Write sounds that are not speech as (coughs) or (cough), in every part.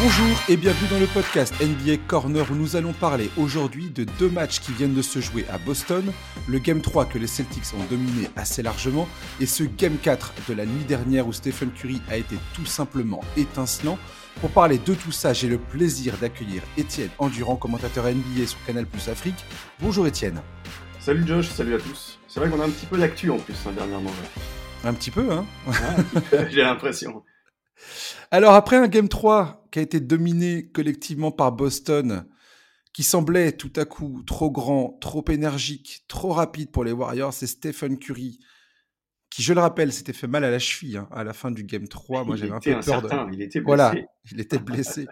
Bonjour et bienvenue dans le podcast NBA Corner où nous allons parler aujourd'hui de deux matchs qui viennent de se jouer à Boston, le Game 3 que les Celtics ont dominé assez largement et ce Game 4 de la nuit dernière où Stephen Curry a été tout simplement étincelant. Pour parler de tout ça, j'ai le plaisir d'accueillir Étienne Endurant, commentateur NBA sur Canal Plus Afrique. Bonjour Étienne. Salut Josh, salut à tous. C'est vrai qu'on a un petit peu d'actu en plus hein, dernièrement. Un petit peu, hein (laughs) J'ai l'impression. Alors après un Game 3 qui a été dominé collectivement par Boston, qui semblait tout à coup trop grand, trop énergique, trop rapide pour les Warriors, c'est Stephen Curry qui, je le rappelle, s'était fait mal à la cheville hein, à la fin du Game 3. Moi, j'avais un peu peur de... Il était blessé. Voilà, il était blessé.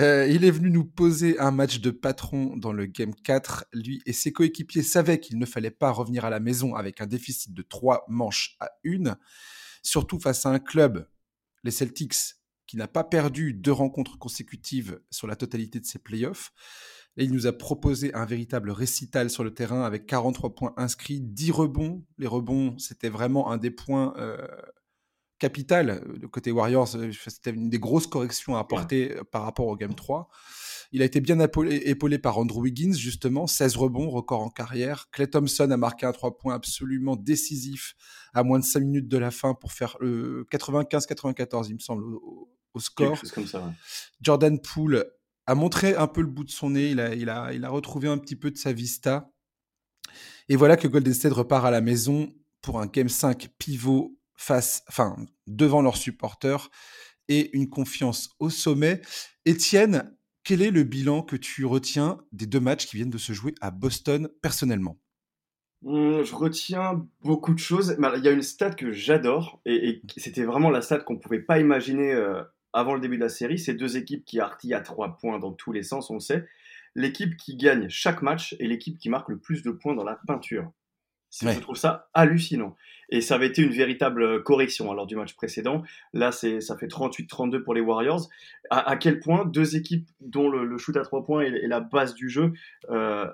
Euh, il est venu nous poser un match de patron dans le Game 4. Lui et ses coéquipiers savaient qu'il ne fallait pas revenir à la maison avec un déficit de 3 manches à une, surtout face à un club, les Celtics, qui n'a pas perdu deux rencontres consécutives sur la totalité de ses playoffs. Et il nous a proposé un véritable récital sur le terrain avec 43 points inscrits, 10 rebonds. Les rebonds, c'était vraiment un des points euh, capital. Le côté Warriors, euh, c'était une des grosses corrections à apporter euh, par rapport au Game 3. Il a été bien épaulé, par Andrew Wiggins, justement, 16 rebonds, record en carrière. Clay Thompson a marqué un 3 points absolument décisif à moins de 5 minutes de la fin pour faire le 95-94, il me semble, score. Comme ça, Jordan Poole a montré un peu le bout de son nez, il a, il, a, il a retrouvé un petit peu de sa vista. Et voilà que Golden State repart à la maison pour un Game 5 pivot face, enfin, devant leurs supporters et une confiance au sommet. Étienne, quel est le bilan que tu retiens des deux matchs qui viennent de se jouer à Boston personnellement? Mmh, je retiens beaucoup de choses. Il y a une stat que j'adore, et, c'était vraiment la stat qu'on ne pouvait pas imaginer euh, avant le début de la série. C'est deux équipes qui artillent à trois points dans tous les sens, on le sait. L'équipe qui gagne chaque match et l'équipe qui marque le plus de points dans la peinture. Je trouve ça hallucinant. Et ça avait été une véritable euh, correction lors du match précédent. Là, c'est, ça fait 38-32 pour les Warriors. À, quel point deux équipes dont le, shoot à trois points est, la base du jeu euh,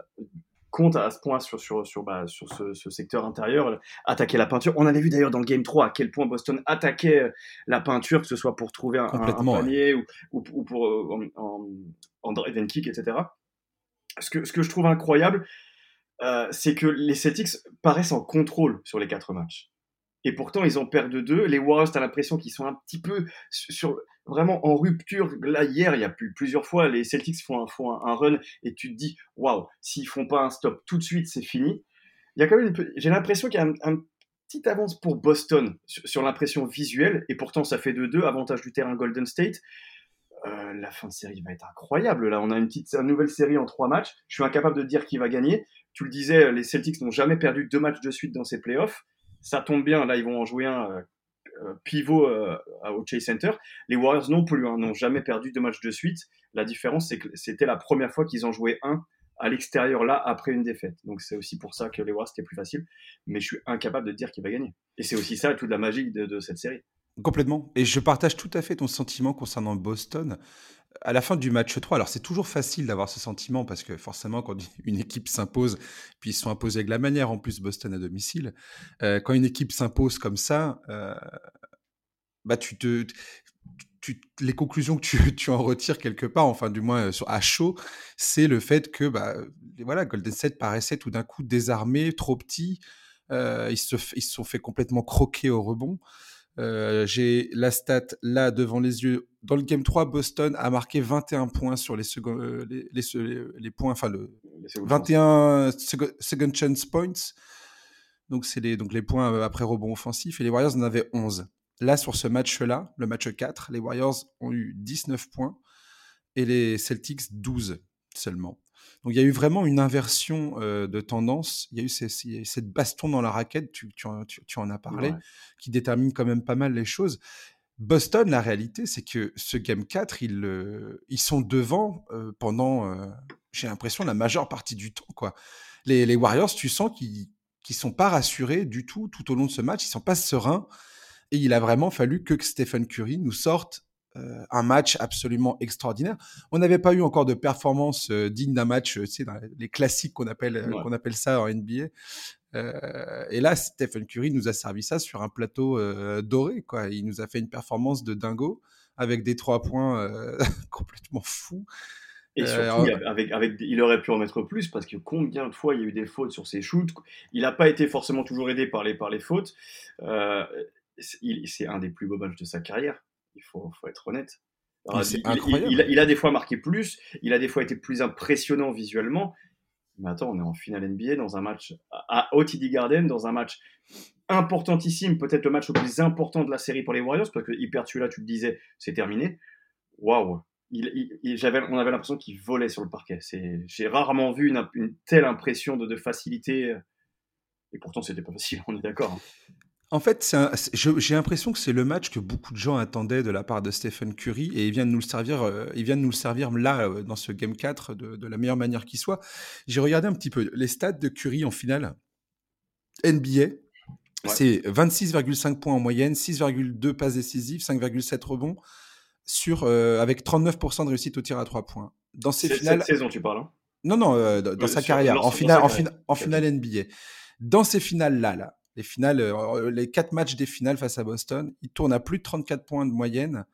compte à ce point sur, sur, sur, bah, sur ce, secteur intérieur, attaquer la peinture. On avait vu d'ailleurs dans le Game 3 à quel point Boston attaquait euh, la peinture, que ce soit pour trouver un, panier ou, ou, pour euh, en, en, drive and kick, etc. Ce que, ce que je trouve incroyable, euh, c'est que les Celtics paraissent en contrôle sur les quatre matchs. Et pourtant, ils ont perdu deux. Les Warriors, tu as l'impression qu'ils sont un petit peu sur, vraiment en rupture. Là, hier, il y a plus, plusieurs fois, les Celtics font un, un, run et tu te dis, waouh, s'ils font pas un stop tout de suite, c'est fini. Il y a quand même j'ai l'impression qu'il y a un, petit avance pour Boston sur, l'impression visuelle. Et pourtant, ça fait 2-2, avantage du terrain Golden State. Euh, la fin de série va être incroyable. Là, on a une petite une nouvelle série en trois matchs. Je suis incapable de dire qui va gagner. Tu le disais, les Celtics n'ont jamais perdu deux matchs de suite dans ces playoffs ça tombe bien, là ils vont en jouer un euh, pivot euh, au Chase Center. Les Warriors non plus, hein, n'ont jamais perdu deux matchs de suite. La différence, c'est que c'était la première fois qu'ils en jouaient un à l'extérieur là après une défaite. Donc c'est aussi pour ça que les Warriors c'était plus facile. Mais je suis incapable de dire qui va gagner. Et c'est aussi ça toute la magie de cette série. Complètement. Et je partage tout à fait ton sentiment concernant Boston. À la fin du match 3, alors c'est toujours facile d'avoir ce sentiment parce que forcément, quand (laughs) une équipe s'impose, puis ils sont imposés avec la manière en plus Boston à domicile, euh, quand une équipe s'impose comme ça, euh, bah tu te, tu, les conclusions que tu, (laughs) tu, en retires quelque part, enfin du moins sur, à chaud, c'est le fait que bah, voilà, Golden State paraissait tout d'un coup désarmé, trop petit, euh, ils, se, ils se sont fait complètement croquer au rebond. Euh, j'ai la stat là devant les yeux. Dans le game 3, Boston a marqué 21 points sur les, euh, les, les, les, points, enfin le 21 second, chance points. Donc c'est les, donc les points euh, après rebond offensif. Et les Warriors en avaient 11. Là, sur ce match-là, le match 4, les Warriors ont eu 19 points et les Celtics 12 seulement. Donc il y a eu vraiment une inversion de tendance. Il y a eu cette baston dans la raquette, tu, en as parlé, qui détermine quand même pas mal les choses. Boston, la réalité, c'est que ce Game 4, ils, ils sont devant pendant, j'ai l'impression, la majeure partie du temps. Quoi. Les, Warriors, tu sens qu'ils ne sont pas rassurés du tout tout au long de ce match, ils sont pas sereins. Et il a vraiment fallu que Stephen Curry nous sorte euh, un match absolument extraordinaire. On n'avait pas eu encore de performance euh, digne d'un match, tu sais, dans les classiques qu'on appelle, qu'on appelle ça en NBA. et là, Stephen Curry nous a servi ça sur un plateau doré. Quoi. Il nous a fait une performance de dingo avec des trois points (laughs) complètement fous. Et surtout, avec, avec, il aurait pu en mettre plus parce que combien de fois il y a eu des fautes sur ses shoots. Il n'a pas été forcément toujours aidé par les, par les fautes. c'est un des plus beaux matchs de sa carrière il faut, faut être honnête. il, a, des fois marqué plus, il a des fois été plus impressionnant visuellement. Mais attends, on est en finale NBA dans un match à OTD Garden, dans un match importantissime, peut-être le match le plus important de la série pour les Warriors, parce que perd celui-là, tu le disais, c'est terminé. Waouh! on avait l'impression qu'il volait sur le parquet. J'ai rarement vu une, telle impression de, de facilité. Et pourtant, c'était pas facile, (laughs) on est d'accord. En fait, j'ai l'impression que c'est le match que beaucoup de gens attendaient de la part de Stephen Curry et il vient de nous le servir, euh, il vient de nous le servir là, euh, dans ce Game 4, de, la meilleure manière qui soit. J'ai regardé un petit peu les stats de Curry en finale NBA. C'est 26,5 points en moyenne, 6,2 passes décisives, 5,7 rebonds, sur, euh, avec 39% de réussite au tir à 3 points. Dans ces finales. Cette saison, tu parles hein? Non, non, dans, sa carrière, en finale, en, en finale NBA. Dans ces finales-là, là, les finales, euh, les quatre matchs des finales face à Boston, il tourne à plus de 34 points de moyenne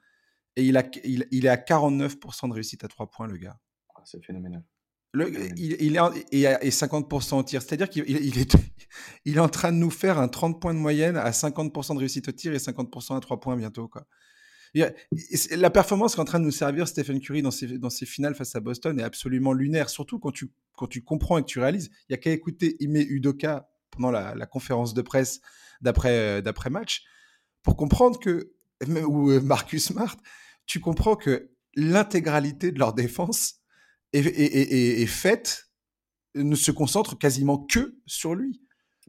et il, a, il, est à 49% de réussite à 3 points, le gars. Ah, c'est phénoménal. Le, il, il, est et, 50% au tir. C'est-à-dire qu'il il est, (laughs) il est en train de nous faire un 30 points de moyenne à 50% de réussite au tir et 50% à 3 points bientôt. Quoi. La performance qu'est en train de nous servir Stephen Curry dans ses, dans ses finales face à Boston est absolument lunaire, surtout quand tu, quand tu comprends et que tu réalises. Il n'y a qu'à écouter Ime Udoka pendant la, conférence de presse d'après euh, d'après match pour comprendre que ou euh, Marcus Smart, tu comprends que l'intégralité de leur défense est, est, est, faite ne se concentre quasiment que sur lui.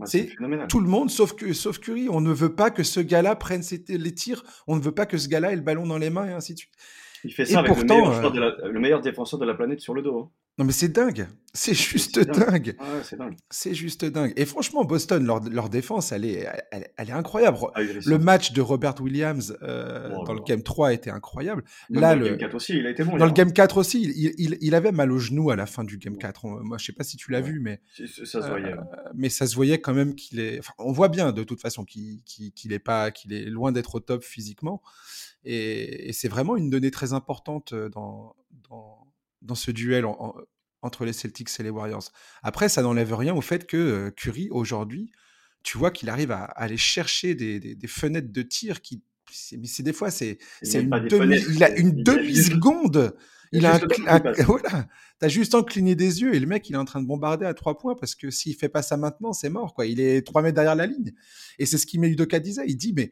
c'est tout le monde sauf que sauf Curry. On ne veut pas que ce gars-là prenne les tirs. On ne veut pas que ce gars-là ait le ballon dans les mains et ainsi de suite. Il fait ça avec pourtant, le, meilleur euh, le, meilleur défenseur de la planète sur le dos. Hein. Non, mais c'est dingue. C'est juste dingue. c'est juste dingue. Et franchement, Boston, leur, leur défense, elle est, elle, est incroyable. Le match de Robert Williams euh, oh dans le Game 3 était incroyable. Là, dans le, Game 4 aussi, il a été bon. Dans le Game 4 aussi, il, il, il, avait mal au genou à la fin du Game 4. moi, je sais pas si tu l'as vu, mais. Ça se voyait. Euh, mais ça se voyait quand même qu'il est. Enfin, on voit bien de toute façon qu'il est, pas, qu'il est loin d'être au top physiquement. Et, et c'est vraiment une donnée très importante euh, dans, dans dans ce duel entre les Celtics et les Warriors. Après, ça n'enlève rien au fait que euh, Curry, aujourd'hui, tu vois qu'il arrive à, aller chercher des, fenêtres de tir qui. C'est des fois, c'est une demi, il a une demi-seconde. Il a (laughs) voilà, t'as juste en cligné des yeux et le mec il est en train de bombarder à trois points parce que s'il fait pas ça maintenant c'est mort quoi. Il est trois mètres derrière la ligne et c'est ce qu'il Udoka disait. Il dit mais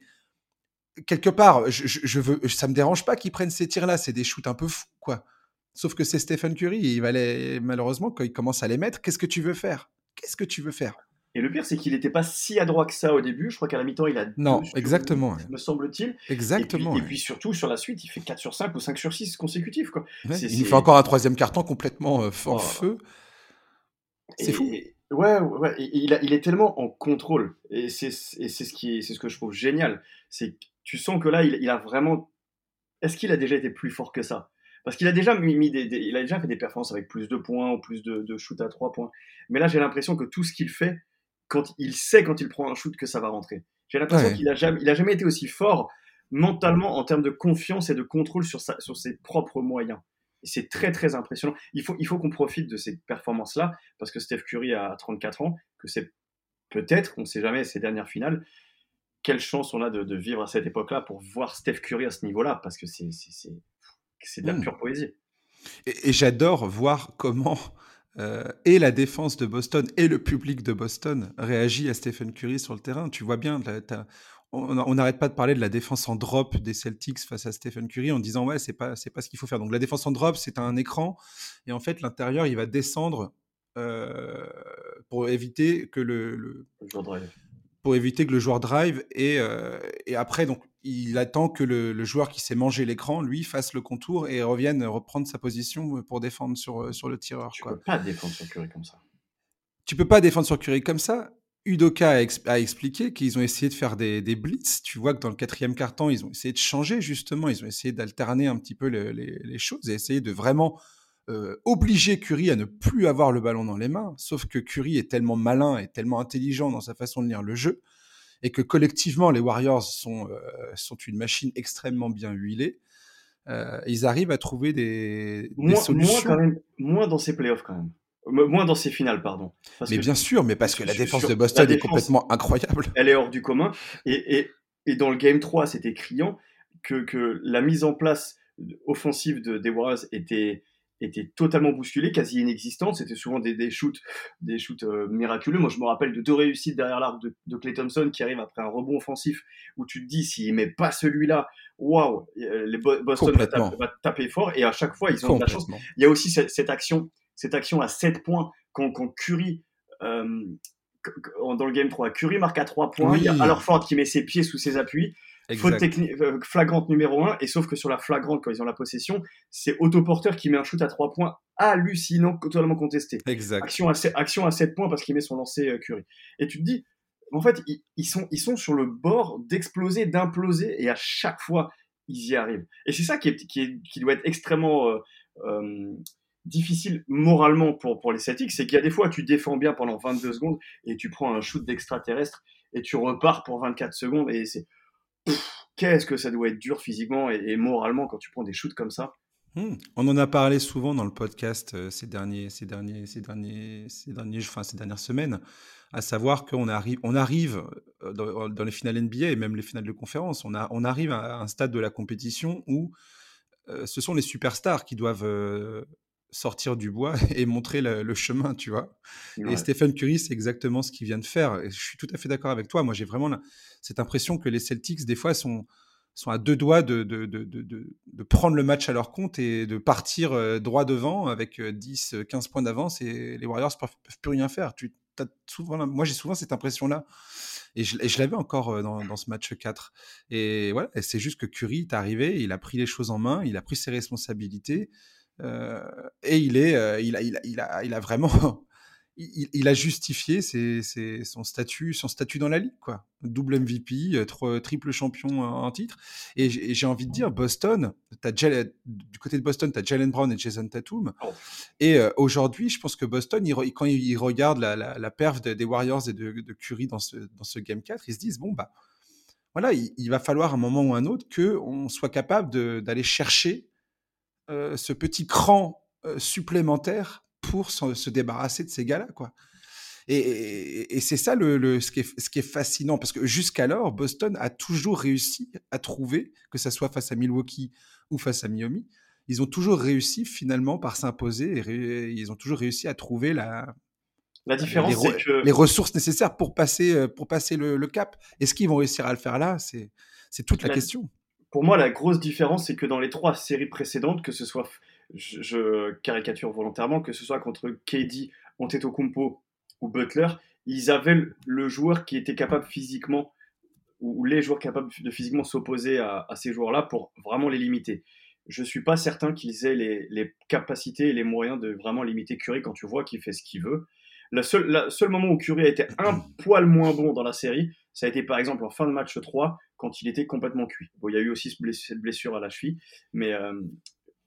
quelque part je, je veux ça me dérange pas qu'il prenne ces tirs là, c'est des shoots un peu fous quoi. Sauf que c'est Stephen Curry, il va malheureusement, quand il commence à les mettre, qu'est-ce que tu veux faire? Qu'est-ce que tu veux faire? Et le pire, c'est qu'il n'était pas si adroit que ça au début. Je crois qu'à la mi-temps, il a. Non, exactement. Me semble-t-il. Exactement. Et puis, surtout, sur la suite, il fait 4 sur 5 ou 5 sur 6 consécutifs. Quoi. il fait encore un troisième carton complètement euh, en oh. feu. C'est fou. Ouais, ouais. il, a, il, est tellement en contrôle. Et c'est ce, qui ce que je trouve génial. C'est tu sens que là, il, il a vraiment. Est-ce qu'il a déjà été plus fort que ça? Parce qu'il a déjà mis, des, il a déjà fait des performances avec plus de points ou plus de, de shoot à trois points. Mais là, j'ai l'impression que tout ce qu'il fait, quand il sait quand il prend un shoot que ça va rentrer. J'ai l'impression qu'il a jamais, il a jamais été aussi fort mentalement en termes de confiance et de contrôle sur, sa, sur ses propres moyens. C'est très très impressionnant. Il faut, il faut qu'on profite de ces performances-là parce que Steph Curry a 34 ans, que c'est peut-être, on ne sait jamais, ses dernières finales. Quelle chance on a de, de vivre à cette époque-là pour voir Steph Curry à ce niveau-là parce que c'est c'est de la mmh. pure poésie. Et, j'adore voir comment euh, et la défense de Boston et le public de Boston réagit à Stephen Curry sur le terrain. Tu vois bien, on n'arrête pas de parler de la défense en drop des Celtics face à Stephen Curry en disant ouais c'est pas c'est pas ce qu'il faut faire. Donc la défense en drop c'est un écran et en fait l'intérieur il va descendre euh, pour éviter que le, le pour éviter que le joueur drive et, euh, et après donc il attend que le, joueur qui s'est mangé l'écran, lui, fasse le contour et revienne reprendre sa position pour défendre sur, sur le tireur. Tu ne peux pas défendre sur Curry comme ça. Tu peux pas défendre sur Curry comme ça. Udoka a, expliqué qu'ils ont essayé de faire des, blitz. Tu vois que dans le quatrième quart-temps, ils ont essayé de changer justement. Ils ont essayé d'alterner un petit peu les, choses et essayer de vraiment euh, obliger Curry à ne plus avoir le ballon dans les mains. Sauf que Curry est tellement malin et tellement intelligent dans sa façon de lire le jeu et que collectivement, les Warriors sont, euh, sont une machine extrêmement bien huilée. Euh, ils arrivent à trouver des, solutions. moins dans ces playoffs quand même. Moins dans ses finales, pardon. mais bien sûr, mais parce que la défense de Boston est complètement incroyable. Elle est hors du commun. Et, et, et dans le Game 3, c'était criant que, que, la mise en place offensive de, des Warriors était, était totalement bousculée, quasi inexistante. C'était souvent des, des, shoots, des shoots euh, miraculeux. Moi, je me rappelle de deux réussites derrière l'arc de, de Clay Thompson qui arrive après un rebond offensif où tu te dis, s'il met pas celui-là, waouh, les Boston va, taper fort. Et à chaque fois, ils ont de la chance. Il y a aussi cette, cette action cette action à 7 points quand, quand Curry, euh, dans le game 3, Curry marque à 3 points, il y a Ford qui met ses pieds sous ses appuis, faute technique, euh, flagrante numéro 1, et sauf que sur la flagrante, quand ils ont la possession, c'est Autoporteur qui met un shoot à 3 points hallucinant, totalement contesté. Exact. Action à, 7, action à 7 points parce qu'il met son lancer euh, Curry. Et tu te dis, en fait, ils, sont, ils sont sur le bord d'exploser, d'imploser, et à chaque fois, ils y arrivent. Et c'est ça qui, est, qui, qui, doit être extrêmement difficile moralement pour, pour les Celtics, c'est qu'il y a des fois, tu défends bien pendant 22 secondes et tu prends un shoot d'extraterrestre et tu repars pour 24 secondes et c'est. Qu'est-ce que ça doit être dur physiquement et, moralement quand tu prends des shoots comme ça hmm. On en a parlé souvent dans le podcast euh, ces derniers, ces derniers, ces derniers, ces derniers, enfin ces dernières semaines, à savoir qu'on arrive, on arrive euh, dans, les finales NBA et même les finales de conférence, on, arrive à un stade de la compétition où euh, ce sont les superstars qui doivent sortir du bois (laughs) et montrer le, chemin, tu vois? Et Stephen Curry, c'est exactement ce qu'il vient de faire. Et je suis tout à fait d'accord avec toi. Moi, j'ai vraiment cette impression que les Celtics, des fois, sont, sont à deux doigts de, de, de, de, prendre le match à leur compte et de partir euh, droit devant avec 10, euh, 15 points d'avance et les Warriors ne peuvent, plus rien faire. Tu, as souvent, moi, j'ai souvent cette impression-là. Et je, je l'avais encore euh, dans, dans, ce match 4. Et voilà, c'est juste que Curry est arrivé, il a pris les choses en main, il a pris ses responsabilités. Euh, et il est, euh, il a, il a, il a, il a vraiment, (laughs) il, a justifié ses, son statut, son statut dans la ligue, quoi. Double MVP, euh, triple champion en titre. Et j'ai envie de dire, Boston, as du côté de Boston, tu as Jalen Brown et Jason Tatum. Oh. Et aujourd'hui, je pense que Boston, quand ils regardent la, la, perf des Warriors et de, de, Curry dans ce, dans ce Game 4, ils se disent, bon, bah, voilà, il, il va falloir un moment ou un autre qu'on soit capable d'aller chercher euh, ce petit cran euh, supplémentaire pour se, débarrasser de ces gars-là, quoi. Et, c'est ça le, ce, qui est, ce, qui est, fascinant, parce que jusqu'alors, Boston a toujours réussi à trouver, que ce soit face à Milwaukee ou face à Miami, ils ont toujours réussi finalement par s'imposer, et ils ont toujours réussi à trouver la, la différence, les, que... les ressources nécessaires pour passer, euh, pour passer le, cap. Est-ce qu'ils vont réussir à le faire là C'est toute la question pour moi, la grosse différence, c'est que dans les trois séries précédentes, que ce soit, je, caricature volontairement, que ce soit contre KD, Antetokounmpo ou Butler, ils avaient le joueur qui était capable physiquement, ou les joueurs capables de physiquement s'opposer à, ces joueurs-là pour vraiment les limiter. Je ne suis pas certain qu'ils aient les, capacités et les moyens de vraiment limiter Curry quand tu vois qu'il fait ce qu'il veut. Le seul, moment où Curry a été un poil moins bon dans la série, ça a été par exemple en fin de match 3, quand il était complètement cuit. Bon, il y a eu aussi cette blessure à la cheville, mais, euh,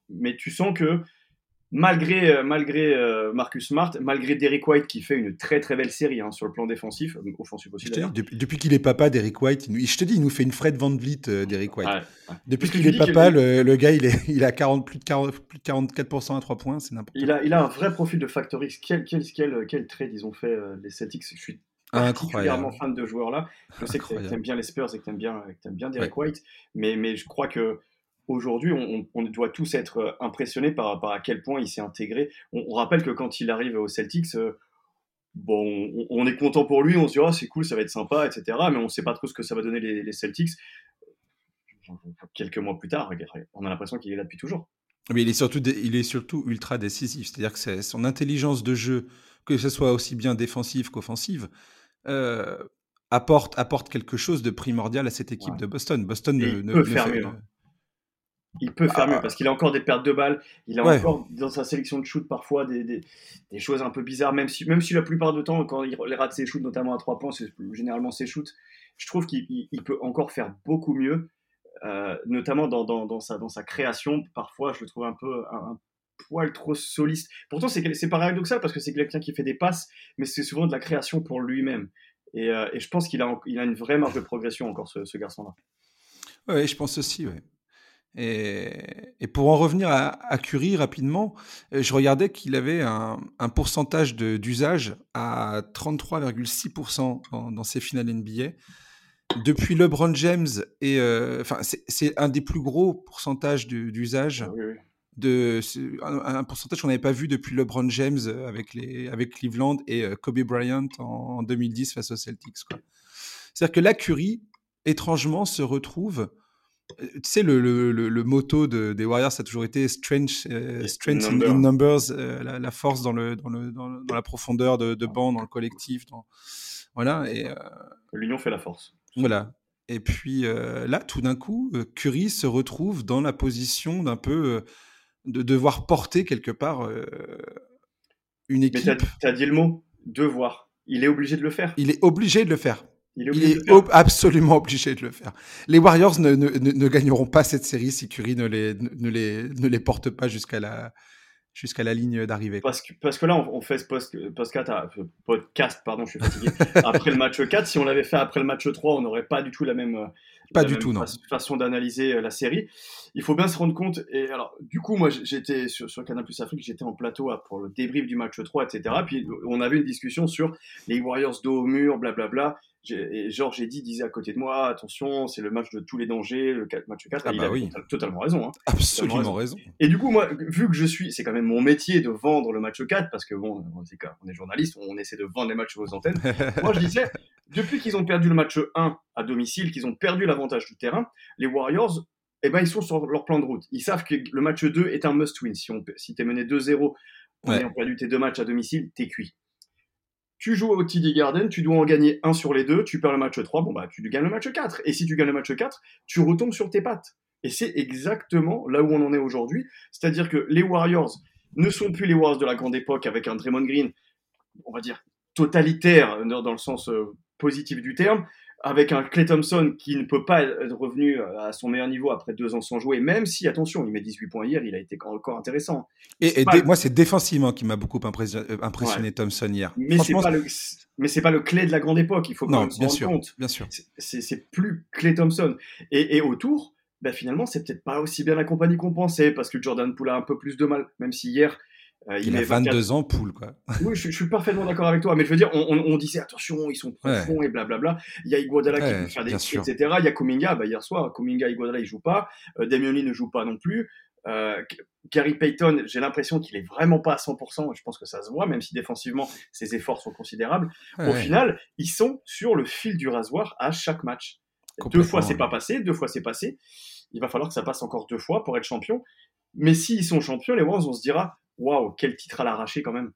mais tu sens que malgré, euh, malgré euh, Marcus Smart, malgré Derek White qui fait une très très belle série hein, sur le plan défensif, offensif aussi. depuis, qu'il est papa, Derek White, je te dis, il nous fait une Fred Van Vliet, Derek White. Depuis qu'il est papa, le, gars, il, est, il a 40, plus, de 40, plus de 44% à 3 points, c'est n'importe quoi. Il a, un vrai profil de Factory. Quel, quel, quel, quel trade ils ont fait les Celtics? Je suis particulièrement fan de joueurs-là. Je sais que tu aimes bien les Spurs et que tu aimes bien, aimes bien Derek White, mais, mais je crois que aujourd'hui, on, on, doit tous être euh, impressionnés par, par à quel point il s'est intégré. On, rappelle que quand il arrive aux Celtics, euh, bon, on, est content pour lui, on se dit oh, c'est cool, ça va être sympa, etc. Mais on ne sait pas trop ce que ça va donner les, Celtics. Quelques mois plus tard, on a l'impression qu'il est là depuis toujours. Mais il est surtout, il est surtout ultra décisif. C'est-à-dire que son intelligence de jeu, que ce soit aussi bien défensive qu'offensive, euh, apporte, apporte quelque chose de primordial à cette équipe de Boston. Boston ne, peut faire mieux. Il peut faire mieux parce qu'il a encore des pertes de balles. Il a encore dans sa sélection de shoot parfois des, des, des, choses un peu bizarres, même si, même si la plupart du temps, quand il rate ses shoots, notamment à trois points, c'est généralement ses shoots, je trouve qu'il peut encore faire beaucoup mieux, euh, notamment dans, dans, dans, sa, dans sa création. Parfois, je le trouve un peu un, poil trop soliste. Pourtant, c'est paradoxal parce que c'est quelqu'un qui fait des passes, mais c'est souvent de la création pour lui-même. Et, euh, et, je pense qu'il a, il a une vraie marge de progression encore, ce, ce garçon-là. Oui, je pense aussi, ouais. Et, pour en revenir à, Curie rapidement, euh, je regardais qu'il avait un, pourcentage d'usage à 33,6% dans, ses finales NBA. Depuis LeBron James, et euh, c'est un des plus gros pourcentages d'usage. Ah de, un, pourcentage qu'on n'avait pas vu depuis LeBron James avec, les, avec Cleveland et euh, Kobe Bryant en, 2010 face aux Celtics. C'est-à-dire que la Curie, étrangement, se retrouve tu sais, le, le, le, motto de, des Warriors, ça a toujours été strength, euh, strength in, numbers, euh, la, force dans, le, dans, le, dans, la profondeur de, de banc, dans le collectif. Dans... Voilà. Et, euh, L'union fait la force. Voilà. Et puis là, tout d'un coup, Curry se retrouve dans la position d'un peu de devoir porter quelque part une équipe. Mais tu as dit le mot, devoir. Il est obligé de le faire. Il est obligé de le faire. Il est, absolument obligé de le faire. Les Warriors ne, ne, ne, gagneront pas cette série si Curry ne les, ne les, ne les porte pas jusqu'à la, jusqu'à la ligne d'arrivée. Parce que, parce que là, on, fait ce post, podcast, pardon, je suis fatigué, (laughs) après le match 4. Si on l'avait fait après le match 3, on n'aurait pas du tout la même, pas du tout, non. façon d'analyser euh, la série. Il faut bien se rendre compte. Et alors, du coup, moi, j'étais sur, sur Canal Plus Afrique, j'étais en plateau pour le débrief du match 3, etc. Puis on avait une discussion sur les Warriors dos au mur, blablabla et Georges Eddy disait à côté de moi, attention, c'est le match de tous les dangers, le match 4. Ah bah il a totalement raison. Hein. Absolument raison. Et du coup, moi, vu que je suis, c'est quand même mon métier de vendre le match 4, parce que bon, on est journaliste, on essaie de vendre les matchs aux antennes. moi, je disais, depuis qu'ils ont perdu le match 1 à domicile, qu'ils ont perdu l'avantage du terrain, les Warriors, eh ben, ils sont sur leur plan de route. Ils savent que le match 2 est un must-win. Si, on, si t'es mené 2-0 en ayant perdu tes deux matchs à domicile, t'es cuit tu joues au TD Garden, tu dois en gagner un sur les deux, tu perds le match 3, bon bah tu gagnes le match 4. Et si tu gagnes le match 4, tu retombes sur tes pattes. Et c'est exactement là où on en est aujourd'hui. C'est-à-dire que les Warriors ne sont plus les Warriors de la grande époque avec un Draymond Green, on va dire, totalitaire dans le sens euh, positif du terme, avec un Clay Thompson qui ne peut pas être revenu euh, à son meilleur niveau après deux ans sans jouer, même si, attention, il met 18 points hier, il a été encore intéressant. Et, moi, c'est défensivement qui m'a beaucoup euh, impressionné, Thompson hier. Mais c'est pas le, mais c'est pas le clé de la grande époque, il faut non, se bien rendre sûr, compte. Bien sûr. C'est plus Clay Thompson. Et, autour, bah, finalement, c'est peut-être pas aussi bien accompagné qu'on pensait, parce que Jordan Poole a un peu plus de mal, même si hier, euh, il, a 22 ans, poule, quoi. oui, je, suis parfaitement d'accord avec toi. Mais je veux dire, on, disait attention, ils sont profonds et blablabla. Il y a Iguodala qui peut faire des etc. Il y a Kuminga, bah, hier soir, Kuminga, Iguodala, il joue pas. Euh, ne joue pas non plus. Euh, Gary Payton, j'ai l'impression qu'il est vraiment pas à 100%. Je pense que ça se voit, même si défensivement, ses efforts sont considérables. Au final, ils sont sur le fil du rasoir à chaque match. Deux fois, c'est pas passé. Deux fois, c'est passé. Il va falloir que ça passe encore deux fois pour être champion. Mais s'ils sont champions, les Warriors, on se dira waouh, quel titre à l'arracher quand même.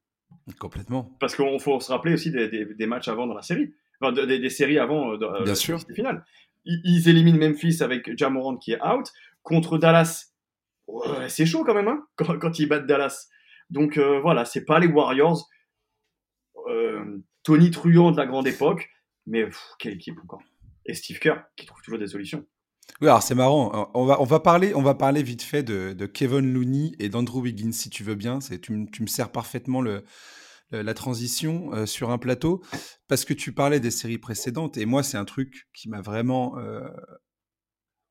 Complètement. Parce qu'il faut se rappeler aussi des, matchs avant dans la série, enfin, des, séries avant euh, euh Bien sûr. finale. Ils, éliminent Memphis avec Jamorant qui est out. Contre Dallas, c'est chaud quand même hein, quand, ils battent Dallas. Donc euh, voilà, c'est pas les Warriors. Euh, Tony Truant de la grande époque, mais quelle équipe encore. Et Steve Kerr qui trouve toujours des solutions. Oui, alors c'est marrant. On va, on, va parler, on va parler vite fait de, Kevin Looney et d'Andrew Wiggins, si tu veux bien. Tu, tu me sers parfaitement le, la transition euh, sur un plateau, parce que tu parlais des séries précédentes. Et moi, c'est un truc qui m'a vraiment euh,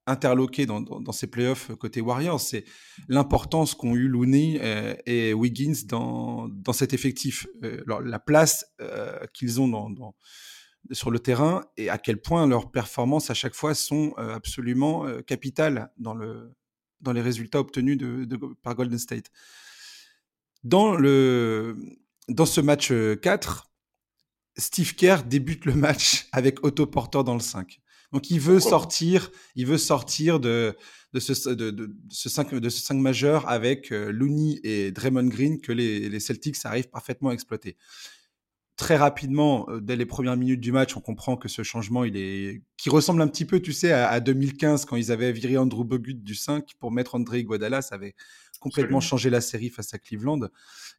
interloqué dans, dans, ces playoffs côté Warriors. C'est l'importance qu'ont eu Looney euh, et Wiggins dans, dans cet effectif. la place qu'ils ont dans sur le terrain et à quel point leurs performances à chaque fois sont euh, absolument euh, capitales dans, le, dans les résultats obtenus de, par Golden State. Dans, le, dans ce match 4, euh, Steve Kerr débute le match (laughs) avec Otto Porter dans le 5. Donc il veut sortir, il veut sortir de, de, ce, de, de, ce 5, de ce 5 majeur avec Looney et Draymond Green que les, les Celtics arrivent parfaitement à exploiter. Très rapidement, dès les premières minutes du match, on comprend que ce changement, il est, qui ressemble un petit peu, tu sais, à, 2015 quand ils avaient viré Andrew Bogut du 5 pour mettre André Iguodala, ça avait complètement changé la série face à Cleveland.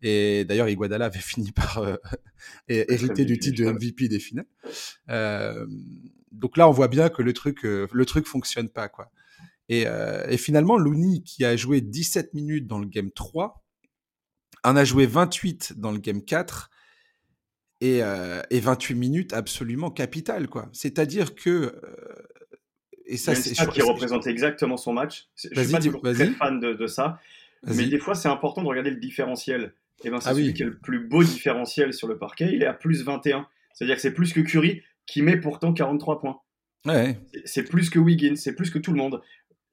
Et d'ailleurs, Iguodala avait (laughs) fini par euh, hériter du titre de MVP des finales. Euh, donc là, on voit bien que le truc, le truc fonctionne pas, quoi. Et, et finalement, Looney, qui a joué 17 minutes dans le game 3, en a joué 28 dans le game 4 et, 28 minutes absolument capitales. quoi. C'est-à-dire que. et ça, c'est qui représente exactement son match. Je suis pas très fan de, ça, mais des fois, c'est important de regarder le différentiel. Et ben, c'est ah celui qui est le plus beau différentiel sur le parquet. Il est à plus 21. C'est-à-dire que c'est plus que Curry, qui met pourtant 43 points. Ouais. C'est plus que Wiggins, c'est plus que tout le monde.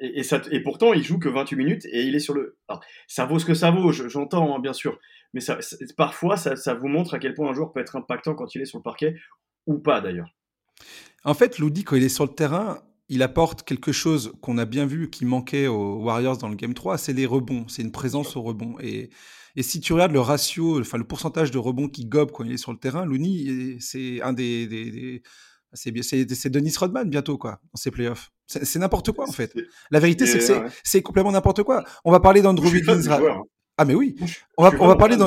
Et, ça, et, pourtant, il joue que 28 minutes et il est sur le. ça vaut ce que ça vaut, j'entends, hein, bien sûr. Mais ça, parfois, ça, vous montre à quel point un joueur peut être impactant quand il est sur le parquet, ou pas d'ailleurs. En fait, Loudi, quand il est sur le terrain, il apporte quelque chose qu'on a bien vu qui manquait aux Warriors dans le Game 3, c'est les rebonds, c'est une présence au rebond. Et, et si tu regardes le ratio, enfin le pourcentage de rebonds qu'il gobe quand il est sur le terrain, Looney, c'est un des, des, c'est Denis Rodman bientôt quoi dans ses playoffs. C'est n'importe quoi en fait. La vérité c'est que c'est complètement n'importe quoi. On va parler d'Andrew Wiggins. Hein. Ah mais oui. On va, on va parler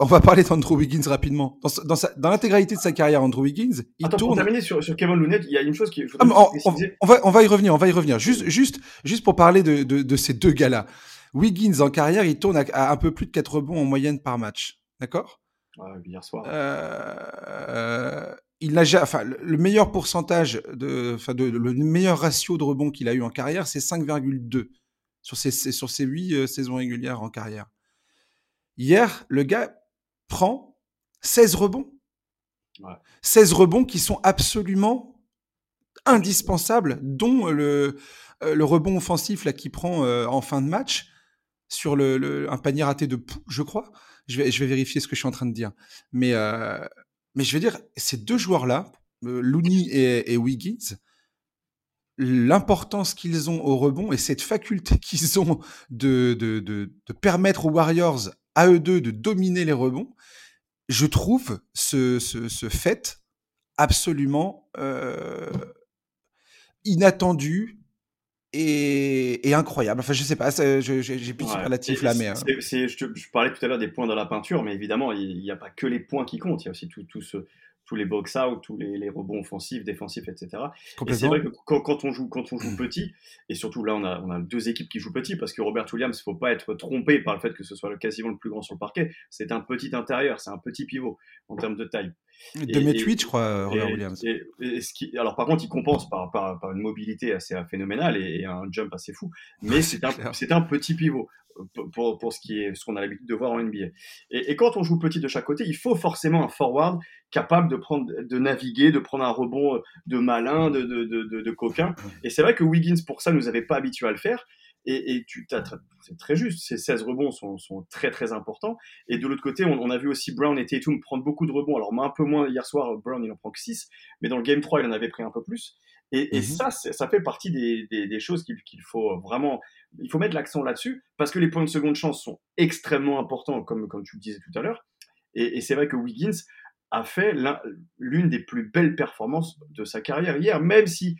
on va parler d'Andrew Wiggins rapidement. Dans, dans, l'intégralité de sa carrière, Andrew Wiggins, il Attends, tourne. Pour terminer sur, sur Kevin Looney, il y a une chose qui. Ah, on, va, on va y revenir, on va y revenir. Juste, juste, juste pour parler de, de, de ces deux gars-là. Wiggins en carrière, il tourne à, un peu plus de 4 rebonds en moyenne par match. D'accord? Ouais, Hier soir. Euh, il a, enfin, le meilleur pourcentage de, enfin, de, le meilleur ratio de rebonds qu'il a eu en carrière, c'est 5,2 sur ses, sur ses 8 euh, saisons régulières en carrière. Hier, le gars prend 16 rebonds. 16 rebonds qui sont absolument indispensables, dont le, euh, le rebond offensif là qui prend euh, en fin de match sur le, un panier raté de Pou, je crois. Je vais, je vais vérifier ce que je suis en train de dire. Mais, euh, mais je veux dire, ces deux joueurs-là, Looney et, Wiggins, l'importance qu'ils ont au rebond et cette faculté (laughs) qu'ils ont de, de, de, de, permettre aux Warriors, à eux deux, de dominer les rebonds, je trouve ce, ce, fait absolument euh, inattendu et, incroyable. Enfin, je sais pas, j'ai plus de superlatif là, mais. Hein. je, parlais tout à l'heure des points dans la peinture, mais évidemment, il n'y a pas que les points qui comptent, il y a aussi tout, tout ce, tous les box-out, tous les, rebonds offensifs, défensifs, etc. Et c'est vrai que quand, on joue, quand on joue mmh. petit, et surtout là, on a, on a deux équipes qui jouent petit, parce que Robert Williams, il ne faut pas être trompé par le fait que ce soit le quasiment le plus grand sur le parquet. C'est un petit intérieur, c'est un petit pivot en termes de taille. 2m8, je crois, Robert Williams. ce alors, par contre, il compense par, par, par une mobilité assez phénoménale et, un jump assez fou. Mais c'est un, un, petit pivot pour, pour ce qui est ce qu'on a l'habitude de voir en NBA. Et, et, quand on joue petit de chaque côté, il faut forcément un forward capable de prendre, de naviguer, de prendre un rebond de malin, de, de, de, de coquin. Et c'est vrai que Wiggins, pour ça, nous avait pas habitué à le faire. Et, et tu c'est très juste, ces 16 rebonds sont, sont, très très importants. Et de l'autre côté, on, on, a vu aussi Brown et Tatum prendre beaucoup de rebonds. Alors un peu moins hier soir, Brown il en prend que 6, mais dans le game 3 il en avait pris un peu plus. Et, et mhm. ça, ça fait partie des, des, des choses qu'il faut vraiment, il faut mettre l'accent là-dessus, parce que les points de seconde chance sont extrêmement importants, comme, comme tu le disais tout à l'heure. Et, et c'est vrai que Wiggins a fait l'une des plus belles performances de sa carrière hier, même si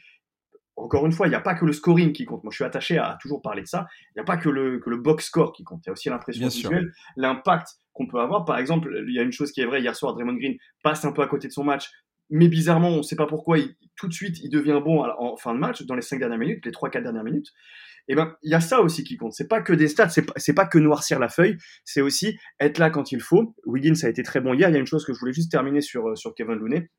encore une fois, il n'y a pas que le scoring qui compte. Moi, je suis attaché à, toujours parler de ça. Il n'y a pas que le, que le box score qui compte. Il y a aussi l'impression visuelle, l'impact qu'on peut avoir. Par exemple, il y a une chose qui est vraie. Hier soir, Draymond Green passe un peu à côté de son match. Mais bizarrement, on ne sait pas pourquoi, tout de suite, il devient bon en fin de match, dans les 5 dernières minutes, les 3-4 dernières minutes. Et eh ben, il y a ça aussi qui compte. C'est pas que des stats, c'est pas, pas que noircir la feuille, c'est aussi être là quand il faut. Wiggins a été très bon hier. Il y a une chose que je voulais juste terminer sur, sur Kevin Looney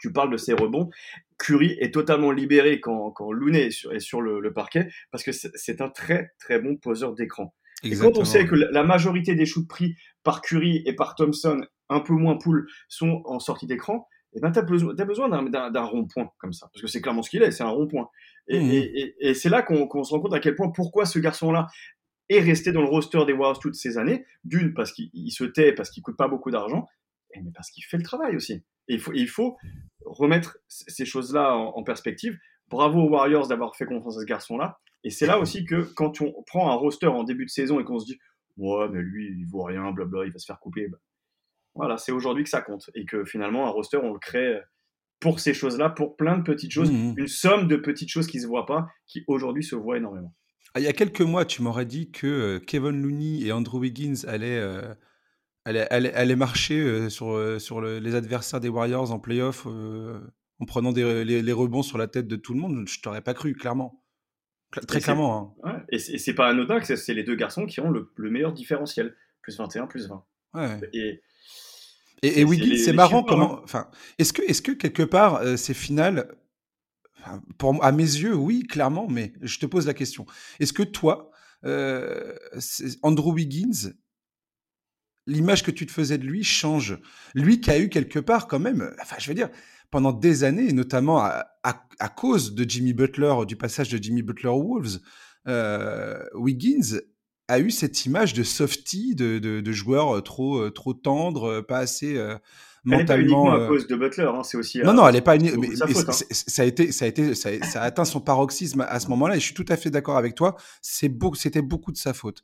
tu parles de ses rebonds. Curry est totalement libéré quand, quand Looney est sur, le, parquet parce que c'est un très très bon poseur d'écran. Et quand on sait que la majorité des shoots pris par Curry et par Thompson, un peu moins pool, sont en sortie d'écran, et eh ben, tu as besoin, besoin d'un rond-point comme ça. Parce que c'est clairement ce qu'il est, c'est un rond-point. Et, mmh. c'est là qu'on se rend compte à quel point, pourquoi ce garçon-là est resté dans le roster des Warriors toutes ces années. D'une, parce qu'il se tait, parce qu'il coûte pas beaucoup d'argent, mais parce qu'il fait le travail aussi. Et il faut, il faut remettre ces choses-là en, perspective. Bravo aux Warriors d'avoir fait confiance à ce garçon-là. Et c'est là aussi que quand on prend un roster en début de saison et qu'on se dit Ouais, mais lui, il vaut rien, blabla, il va se faire couper. Bah, Voilà, c'est aujourd'hui que ça compte. Et que finalement, un roster, on le crée pour ces choses-là, pour plein de petites choses, mmh, mmh. une somme de petites choses qui ne se voient pas, qui aujourd'hui se voient énormément. Ah, il y a quelques mois, tu m'aurais dit que euh, Kevin Looney et Andrew Wiggins allaient, euh, allaient, marcher euh, sur, sur les adversaires des Warriors en playoff en prenant des, les, rebonds sur la tête de tout le monde. Je t'aurais pas cru, clairement. Très clairement. Hein. Et c'est pas anodin que c'est les deux garçons qui ont le, meilleur différentiel. Plus 21, plus 20. Ouais. Et et, Wiggins, c'est marrant comment. Hein. Enfin, est-ce que, est-ce que quelque part, euh, ces finales, pour, à mes yeux, oui, clairement, mais je te pose la question. Est-ce que toi, euh, Andrew Wiggins, l'image que tu te faisais de lui change Lui qui a eu quelque part, quand même, enfin, je veux dire, pendant des années, notamment à, à, cause de Jimmy Butler, du passage de Jimmy Butler aux Wolves, euh, Wiggins a eu cette image de softy, de, de, joueur euh, trop, euh, trop tendre, pas assez mentalement. Elle pas uniquement à cause de Butler, hein, c'est aussi. Non, non, elle n'est pas. Mais, hein. Ça a été, ça a été, ça a, atteint son paroxysme à ce moment-là, et je suis tout à fait d'accord avec toi. C'est c'était beaucoup de sa faute.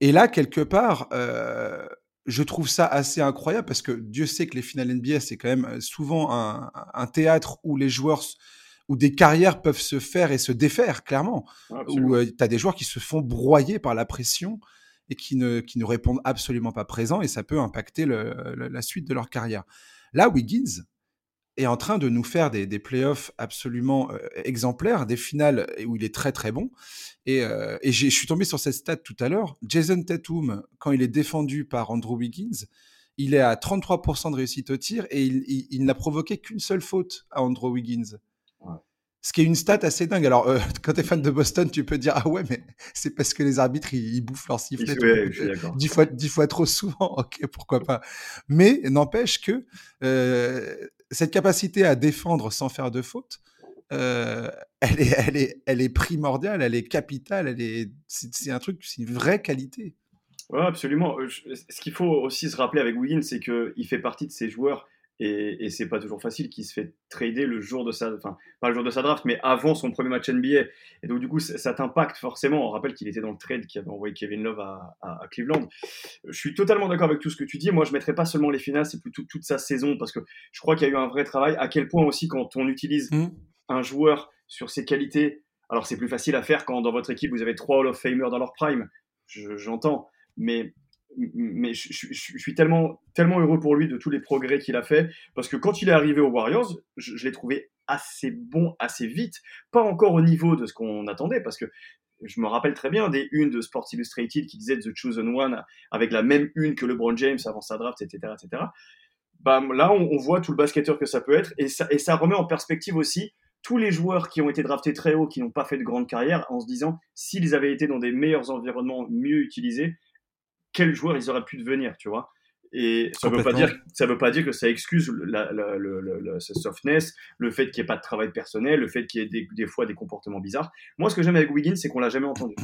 Et là, quelque part, je trouve ça assez incroyable parce que Dieu sait que les finales NBA, c'est quand même souvent un, un, théâtre où les joueurs où des carrières peuvent se faire et se défaire, clairement. Où euh, tu as des joueurs qui se font broyer par la pression et qui ne, qui ne répondent absolument pas présents et ça peut impacter la suite de leur carrière. Là, Wiggins est en train de nous faire des, des playoffs absolument euh, exemplaires, des finales où il est très très bon. Et, euh, et je suis tombé sur cette stat tout à l'heure. Jason Tatum, quand il est défendu par Andrew Wiggins, il est à 33% de réussite au tir et il, il n'a provoqué qu'une seule faute à Andrew Wiggins. Ce qui est une stat assez dingue. Alors, euh, (laughs) quand tu es fan de Boston, tu peux dire Ah ouais, mais (laughs) c'est parce que les arbitres, ils, bouffent leur sifflet dix, fois, dix fois trop souvent. (laughs) Ok, pourquoi pas. Mais n'empêche que euh, cette capacité à défendre sans faire de faute, euh, elle, est, elle, est, elle est primordiale, elle est capitale, elle est, c'est, un truc, c'est une vraie qualité. Ouais, absolument. Ce qu'il faut aussi se rappeler avec Wiggins, c'est qu'il fait partie de ces joueurs et, et c'est pas toujours facile qu'il se fait trader le jour de sa, enfin pas le jour de sa draft, mais avant son premier match NBA. Et donc du coup, ça, t'impacte forcément. On rappelle qu'il était dans le trade qui avait envoyé Kevin Love à, à, Cleveland. Je suis totalement d'accord avec tout ce que tu dis. Moi, je mettrais pas seulement les finales, c'est plutôt toute sa saison parce que je crois qu'il y a eu un vrai travail. À quel point aussi quand on utilise mmh. un joueur sur ses qualités, alors c'est plus facile à faire quand dans votre équipe vous avez trois Hall of Famers dans leur prime. J'entends, mais mais je, suis tellement, tellement heureux pour lui de tous les progrès qu'il a fait, parce que quand il est arrivé aux Warriors, je, l'ai trouvé assez bon, assez vite, pas encore au niveau de ce qu'on attendait, parce que je me rappelle très bien des unes de Sports Illustrated qui disaient The Chosen One avec la même une que LeBron James avant sa draft, etc., etc. Bah, là, on, voit tout le basketteur que ça peut être, et ça, et ça remet en perspective aussi tous les joueurs qui ont été draftés très haut, qui n'ont pas fait de grande carrière, en se disant s'ils avaient été dans des meilleurs environnements mieux utilisés, quels joueurs ils auraient pu devenir, tu vois. Et ça ne veut, pas dire, ça veut pas dire que ça excuse la, le, ce softness, le fait qu'il n'y ait pas de travail personnel, le fait qu'il y ait des, fois des comportements bizarres. Moi, ce que j'aime avec Wiggins, c'est qu'on l'a jamais entendu.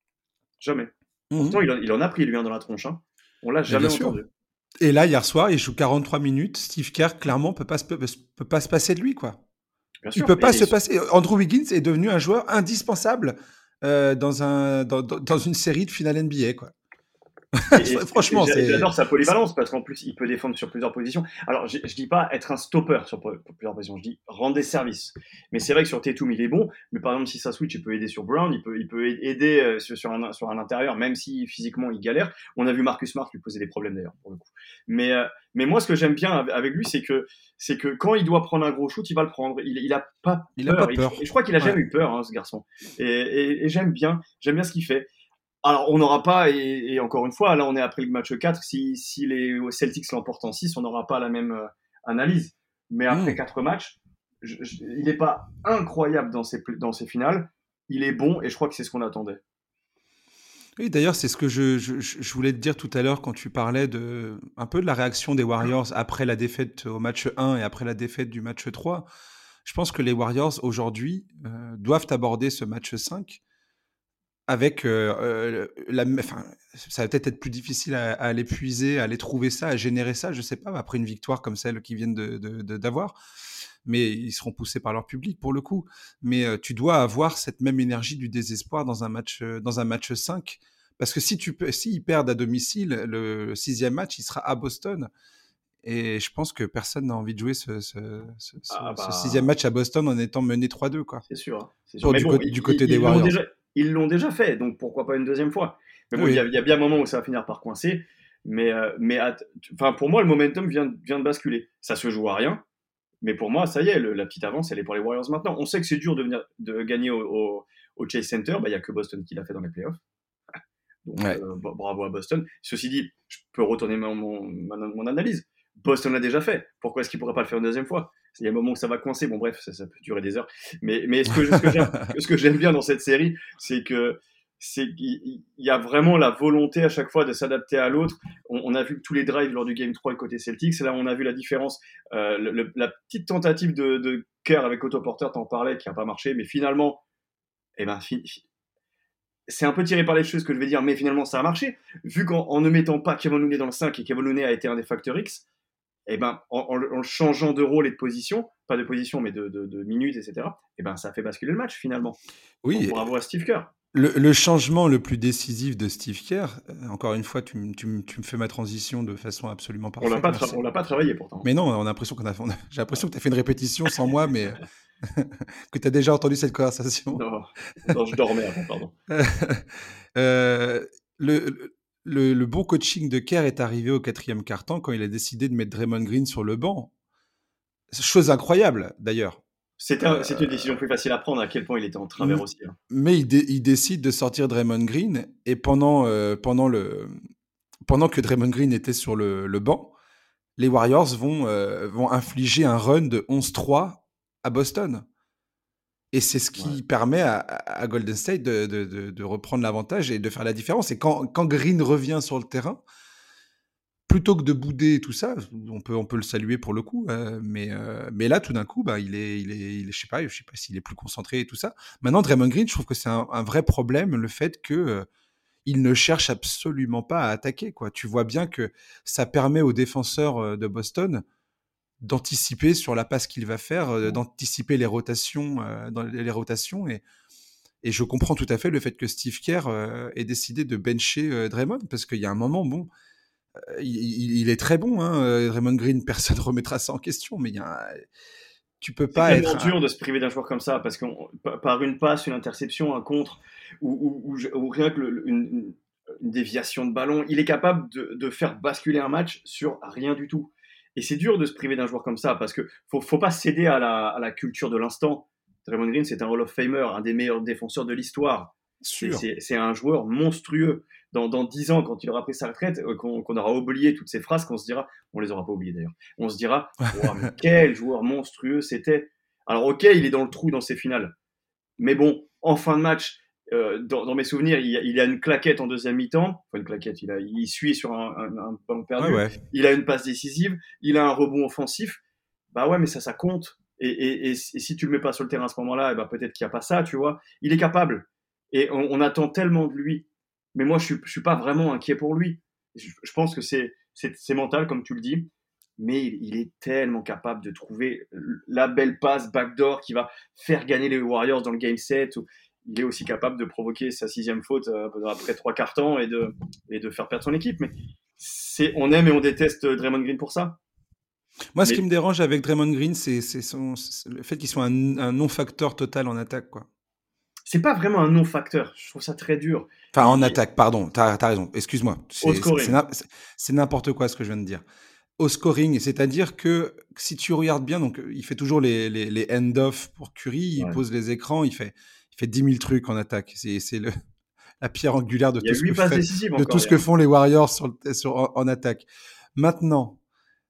(clears throat) jamais. Mmh. Pourtant, il en, a pris, lui, hein, dans la tronche. Hein. On l'a jamais entendu. Et là, hier soir, il joue 43 minutes. Steve Kerr, clairement, ne peut, pas, peut, peut pas se passer de lui. quoi. Bien il ne peut pas se passer. Andrew Wiggins est devenu un joueur indispensable euh, dans, un, dans, dans, une série de finales NBA. Quoi. (laughs) Franchement, j'adore sa polyvalence parce qu'en plus, il peut défendre sur plusieurs positions. Alors, je, je dis pas être un stopper sur plusieurs positions, je dis rendre des services. Mais c'est vrai que sur Tatum, il est bon. Mais par exemple, si ça switch, il peut aider sur Brown, il peut, il peut aider euh, sur, un, sur un intérieur, même si physiquement il galère. On a vu Marcus Smart lui poser des problèmes d'ailleurs, pour le coup. Mais, euh, mais moi, ce que j'aime bien avec lui, c'est que, c'est que quand il doit prendre un gros shoot, il va le prendre. Il, il a pas il A pas peur. Et je crois qu'il a jamais eu peur, hein, ce garçon. Et, et, et j'aime bien, j'aime bien ce qu'il fait. Alors, on n'aura pas, et, encore une fois, là, on est après le match 4. Si, si les Celtics l'emportent en 6, on n'aura pas la même euh, analyse. Mais après 4 hmm. matchs, il n'est pas incroyable dans ses, dans ses finales. Il est bon, et je crois que c'est ce qu'on attendait. Oui, d'ailleurs, c'est ce que je, je, voulais te dire tout à l'heure quand tu parlais de, un peu de la réaction des Warriors après la défaite au match 1 et après la défaite du match 3. Je pense que les Warriors, aujourd'hui, euh, doivent aborder ce match 5 avec euh, la, enfin, ça va peut-être être plus difficile à, à l'épuiser, à aller trouver ça, à générer ça, je sais pas, après une victoire comme celle qu'ils viennent d'avoir. De, mais ils seront poussés par leur public pour le coup. Mais tu dois avoir cette même énergie du désespoir dans un match, dans un match 5 Parce que si tu peux, s'ils perdent à domicile, le sixième match, il sera à Boston. Et je pense que personne n'a envie de jouer ce, ah bah sixième match à Boston en étant mené 3-2. C'est sûr. Hein, sûr. du, côté des Warriors. Ils l'ont déjà fait, donc pourquoi pas une deuxième fois Mais bon, il y, a bien un moment où ça va finir par coincer. Mais, euh, mais enfin, pour moi, le momentum vient, vient de basculer. Ça se joue à rien. Mais pour moi, ça y est, la petite avance, elle est pour les Warriors maintenant. On sait que c'est dur de, venir, de gagner au, au, Chase Center. Bah, il n'y a que Boston qui l'a fait dans les playoffs. (laughs) Donc, euh, bravo à Boston. Ceci dit, je peux retourner mon, mon, mon analyse. Boston l'a déjà fait. Pourquoi est-ce qu'il pourrait pas le faire une deuxième fois? Il y a un moment où ça va coincer. Bon, bref, ça, peut durer des heures. Mais, mais (laughs) ce que, j'aime bien dans cette série, c'est que c'est qu'il y a vraiment la volonté à chaque fois de s'adapter à l'autre. On, a vu tous les drives lors du Game 3 côté Celtics. Là, on a vu la différence. Euh, la petite tentative de, de Kerr avec Otto Porter, t'en parlais, qui n'a pas marché. Mais finalement, eh ben, c'est un peu tiré par les cheveux ce que je vais dire, mais finalement ça a marché. Vu qu'en ne mettant pas Kevin Looney dans le 5 et Kevin Looney a été un des facteurs X, eh ben, en, en, changeant de rôle et de position, pas de position, mais de, de, minutes, etc., eh ben, ça a fait basculer le match finalement. Oui. Bravo à Steve Kerr. Le, changement le plus décisif de Steve Kerr, euh, encore une fois, tu, tu, me fais ma transition de façon absolument parfaite. On l'a pas, travaillé pourtant. Mais non, on a l'impression qu'on a, j'ai l'impression que tu as fait une répétition sans moi, mais (laughs) que tu as déjà entendu cette conversation. Non, non je dormais avant, pardon. (laughs) euh, le, le, bon coaching de Kerr est arrivé au quatrième quart-temps quand il a décidé de mettre Draymond Green sur le banc. Chose incroyable, d'ailleurs. C'était une décision plus facile à prendre, à quel point il était en travers aussi. Hein. Mais il, décide de sortir Draymond Green, et pendant, euh, pendant, le, pendant que Draymond Green était sur le, banc, les Warriors vont, euh, vont infliger un run de 11-3 à Boston. Et c'est ce qui permet à, Golden State de, reprendre l'avantage et de faire la différence. Et quand, Green revient sur le terrain, plutôt que de bouder tout ça, on peut, on peut le saluer pour le coup, euh, mais, euh, mais là, tout d'un coup, bah, il est, il est, il est, je sais pas, je sais pas s'il est plus concentré et tout ça. Maintenant, Draymond Green, je trouve que c'est un, vrai problème, le fait que euh, il ne cherche absolument pas à attaquer. Quoi. Tu vois bien que ça permet aux défenseurs de Boston d'anticiper sur la passe qu'il va faire, euh, d'anticiper les rotations, euh, dans les, rotations et, et je comprends tout à fait le fait que Steve Kerr euh, ait décidé de bencher Draymond parce qu'il y a un moment, bon, il, est très bon, hein, Draymond Green, (laughs) personne ne remettra ça en question, mais il y a tu peux pas être. C'est dur de se priver d'un joueur comme ça parce que par une passe, une interception, un contre ou, ou, rien que une, déviation de ballon, il est capable de, de, faire basculer un match sur rien du tout. Et c'est dur de se priver d'un joueur comme ça parce que faut, faut pas céder à la, à la culture de l'instant. Draymond Green, c'est un Hall of Famer, un des meilleurs défenseurs de l'histoire. C'est un joueur monstrueux. Dans, dans 10 ans, quand il aura pris sa retraite, euh, qu'on aura oublié toutes ces phrases, qu'on se dira, on les aura pas oubliées d'ailleurs, on se dira, (laughs) quel joueur monstrueux c'était. Alors ok, il est dans le trou dans ses finales. Mais bon, en fin de match, euh, dans, mes souvenirs, il, a une claquette en deuxième mi-temps. Enfin, une claquette, il, a, il suit sur un, un, ballon perdu. Il a une passe décisive. Il a un rebond offensif. Bah ouais, mais ça, ça compte. Et, si tu le mets pas sur le terrain à ce moment-là, bah peut-être qu'il n'y a pas ça, tu vois. Il est capable. Et on, attend tellement de lui. Mais moi, je ne suis, pas vraiment inquiet pour lui. Je, pense que c'est mental, comme tu le dis. Mais il, il, est tellement capable de trouver la belle passe backdoor qui va faire gagner les Warriors dans le game set. Ou, il est aussi capable de provoquer sa sixième faute euh, après trois quarts temps et de, et de faire perdre son équipe. Mais c'est, on aime et on déteste Draymond Green pour ça. Moi, ce qui me dérange avec Draymond Green, c'est, le fait qu'il soit un, non-facteur total en attaque. quoi. C'est pas vraiment un non-facteur. Je trouve ça très dur. Enfin, en attaque, pardon. T'as as raison. Excuse-moi. C'est n'importe quoi ce que je viens de dire. Au scoring, c'est-à-dire que si tu regardes bien, donc il fait toujours les, les, les end-off pour Curry, il pose les écrans, il fait, il fait 10 000 trucs en attaque. C'est (laughs) la pierre angulaire de tout, ce que, de tout ce que font les Warriors sur, sur, en, attaque. Maintenant,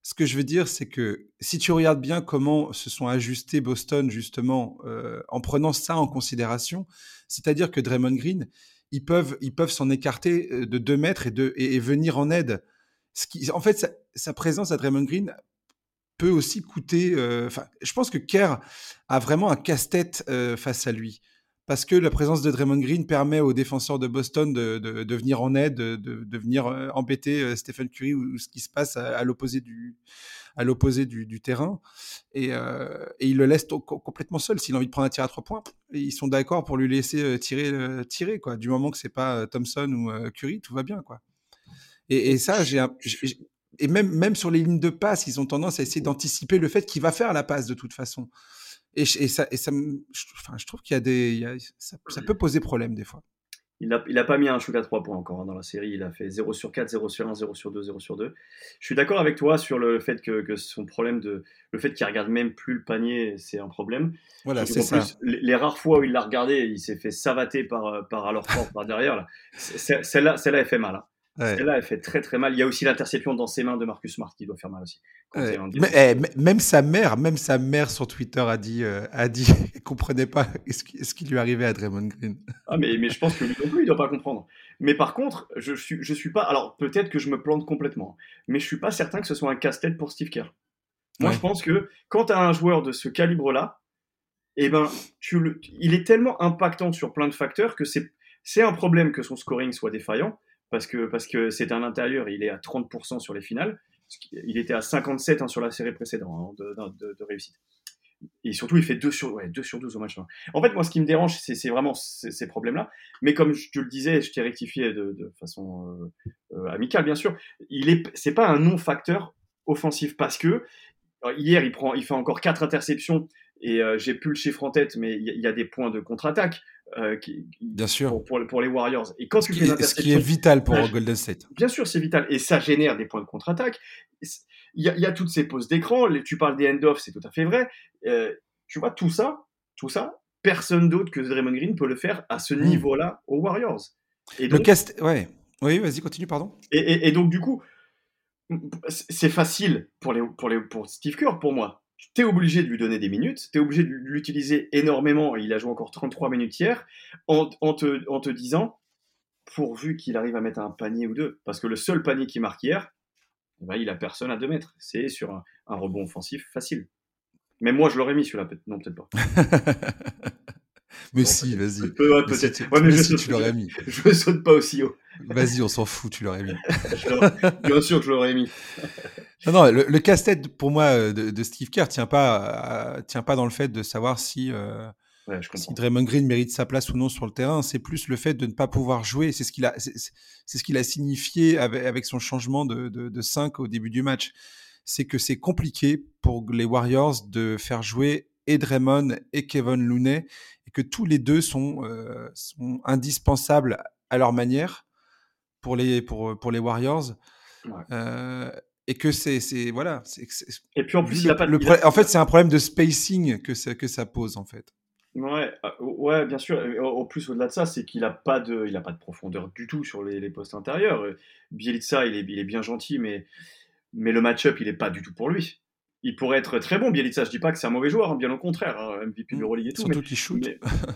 ce que je veux dire, c'est que si tu regardes bien comment se sont ajustés Boston, justement, euh, en prenant ça en considération, c'est-à-dire que Draymond Green, ils peuvent ils peuvent s'en écarter euh, de 2 mètres et, de, et, venir en aide. Ce qui, en fait, sa, présence à Draymond Green peut aussi coûter. Euh, je pense que Kerr a vraiment un casse-tête face à lui parce que la présence de Draymond Green permet aux défenseurs de Boston de, venir en aide, de, venir euh, embêter euh, Stephen Curry ou, ce qui se passe à, l'opposé du, terrain. Et, euh, et il le laisse complètement seul. S'il a envie de prendre un tir à trois points, ils sont d'accord pour lui laisser tirer, tirer quoi. Du moment que c'est pas Thompson ou Curry, tout va bien, quoi. Et, et ça, j'ai et même, même sur les lignes de passe, ils ont tendance à essayer d'anticiper le fait qu'il va faire la passe de toute façon. Et, ça, et ça je, enfin, je trouve qu'il y a des. ça, peut poser problème des fois. Il n'a il a pas mis un shoot à 3 points encore hein, dans la série. Il a fait 0 sur 4, 0 sur 1, 0 sur 2, 0 sur 2. Je suis d'accord avec toi sur le fait que, que, son problème de. Le fait qu'il regarde même plus le panier, c'est un problème. Voilà, c'est ça. les, rares fois où il l'a regardé, il s'est fait savater par, par alors par derrière. Celle-là, celle-là, elle fait mal. Hein. Celle-là, elle fait très très mal. Il y a aussi l'interception dans ses mains de Marcus Smart qui doit faire mal aussi. Eh, même sa mère, même sa mère sur Twitter a dit, euh, a dit, (laughs) comprenait pas ce qui, lui arrivait à Draymond Green. Ah mais, mais je pense que lui non plus, il doit pas comprendre. Mais par contre, je suis, je suis pas. Alors peut-être que je me plante complètement, mais je suis pas certain que ce soit un casse-tête pour Steve Kerr. Moi, je pense que quand tu as un joueur de ce calibre-là, eh ben, tu le, il est tellement impactant sur plein de facteurs que c'est, c'est un problème que son scoring soit défaillant parce que parce que c'est un intérieur, il est à 30% sur les finales. Il était à 57 hein, sur la série précédente hein, de, réussite. Et surtout, il fait 2 sur, ouais, 2 sur 12 au match. En fait, moi, ce qui me dérange, c'est vraiment ces, problèmes-là. Mais comme je te le disais, je t'ai rectifié de, façon euh, euh, amicale, bien sûr, il est, c'est pas un non-facteur offensif parce que hier, il, prend, il fait encore 4 interceptions et euh, j'ai plus le chiffre en tête, mais il y, a des points de contre-attaque. Euh, bien sûr. Pour, pour, les Warriors. Et quand ce, qui est, ce qui est vital pour Golden State. Bien sûr, c'est vital. Et ça génère des points de contre-attaque. Il y, a toutes ces poses d'écran. Tu parles des end-off, c'est tout à fait vrai. Euh, tu vois, tout ça, tout ça, personne d'autre que Draymond Green peut le faire à ce hmm. niveau-là aux Warriors. Et donc, le cast... ouais. Oui, vas-y, continue, pardon. Et, et donc, du coup, c'est facile pour, les, pour, les, pour Steve Kerr, pour moi tu es obligé de lui donner des minutes, tu es obligé de l'utiliser énormément, il a joué encore 33 minutes hier, en, te, en te, disant, pourvu qu'il arrive à mettre un panier ou deux, parce que le seul panier qui marque hier, eh ben, il a personne à 2 mètres, c'est sur un, rebond offensif facile. Mais moi, je l'aurais mis celui-là, non, peut-être pas. (laughs) mais si, vas-y. Peut-être. Ouais, mais je, tu l'aurais mis. (laughs) Je ne saute pas aussi haut. Vas-y, on s'en fout, tu l'aurais mis. (laughs) Bien sûr que je l'aurais mis. Non, non, le, casse-tête pour moi euh, de, Steve Kerr tient pas, tient pas dans le fait de savoir si, euh, si Draymond Green mérite sa place ou non sur le terrain. C'est plus le fait de ne pas pouvoir jouer. C'est ce qu'il a, c'est ce qu'il a signifié avec, avec, son changement de, de, de 5 au début du match. C'est que c'est compliqué pour les Warriors de faire jouer et Draymond et Kevin Looney et que tous les deux sont, euh, sont indispensables à leur manière pour les, pour, pour les Warriors. Euh, et que c'est voilà et puis en plus le, en fait c'est un problème de spacing que ça que ça pose en fait ouais euh, ouais bien sûr au plus au-delà de ça c'est qu'il a pas de il a pas de profondeur du tout sur les, les postes intérieurs Bielitsa il est, il est bien gentil mais mais le match-up il est pas du tout pour lui il pourrait être très bon, Bielitsa. Je dis pas que c'est un mauvais joueur, hein, bien au contraire, hein, MVP de mmh. l'Euroleague et tout. Surtout qu'il shoot.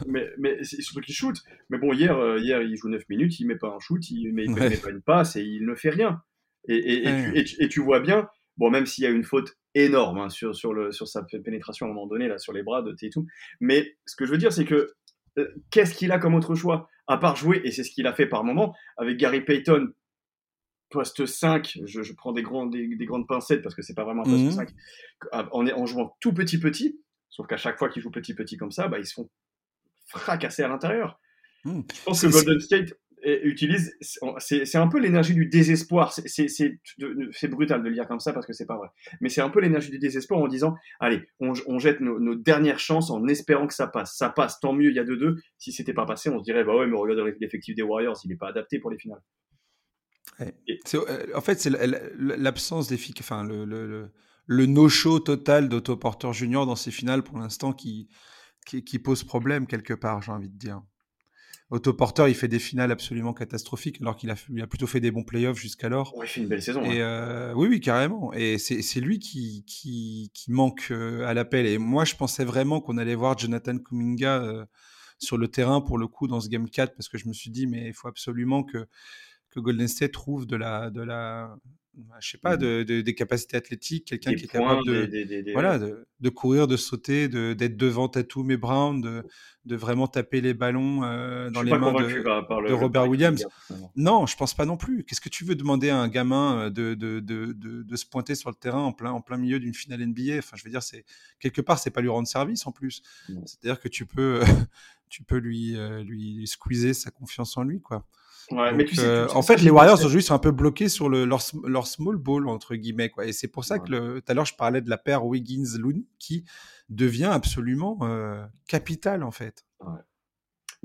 Mais, (laughs) mais, surtout qu'il shoot. Mais bon, hier, euh, hier, il joue 9 minutes, il met pas un shoot, il met, met pas une passe et il ne fait rien. Et, et, tu, vois bien, bon, même s'il y a une faute énorme hein, sur, sur, le, sur sa pénétration à un moment donné, là, sur les bras de T et tout. Mais ce que je veux dire, c'est que euh, qu'est-ce qu'il a comme autre choix À part jouer, et c'est ce qu'il a fait par moment, avec Gary Payton poste 5, je, prends des, grands, des, grandes pincettes parce que c'est pas vraiment un poste 5, mhm. en, en, jouant tout petit petit, sauf qu'à chaque fois qu'ils jouent petit petit comme ça, bah, ils se font fracasser à l'intérieur. Mhm. Je pense que Golden State utilise, c'est un peu l'énergie du désespoir. C'est brutal de le dire comme ça parce que c'est pas vrai. Mais c'est un peu l'énergie du désespoir en disant, allez, on, jette nos, dernières chances en espérant que ça passe. Ça passe, tant mieux, il y a 2-2. Si c'était pas passé, on se dirait, bah ouais, mais regarde l'effectif des Warriors, il n'est pas adapté pour les finales. Euh, en fait, c'est l'absence des enfin le, le, le no-show total d'Autoporteur Junior dans ces finales pour l'instant qui, qui, pose problème quelque part, j'ai envie de dire. Autoporteur, il fait des finales absolument catastrophiques alors qu'il a, a plutôt fait des bons playoffs jusqu'alors. il fait une belle saison. Et euh, oui, oui, carrément. Et c'est lui qui, qui, qui manque euh, à l'appel. Et moi, je pensais vraiment qu'on allait voir Jonathan Kuminga sur le terrain pour le coup dans ce Game 4 parce que je me suis dit, mais il faut absolument que Golden State trouve de la, de la, je sais pas, Mmh. de, des capacités athlétiques, quelqu'un qui est capable de, des, des, des- voilà, de, de courir, de sauter, de- d'être devant Tatum et Brown, de, de vraiment taper les ballons euh, dans les mains de, par, par le, de le Robert Williams. Non, je pense pas non plus. Qu'est-ce que tu veux demander à un gamin euh, de, de, de, de, de se pointer sur le terrain en plein, en plein milieu d'une finale NBA Enfin, je veux dire, c'est quelque part, c'est pas lui rendre service en plus. Non. C'est-à-dire que tu peux, (laughs) tu peux lui, euh, lui squeezer sa confiance en lui, quoi. Ouais, Donc, mais tu sais, euh, tu sais en fait, les Warriors aujourd'hui sont un peu bloqués sur le, leur, leur small ball entre guillemets, quoi. Et c'est pour ça Ouais. que le- tout à l'heure je parlais de la paire Wiggins-Looney qui devient absolument euh, capitale en fait.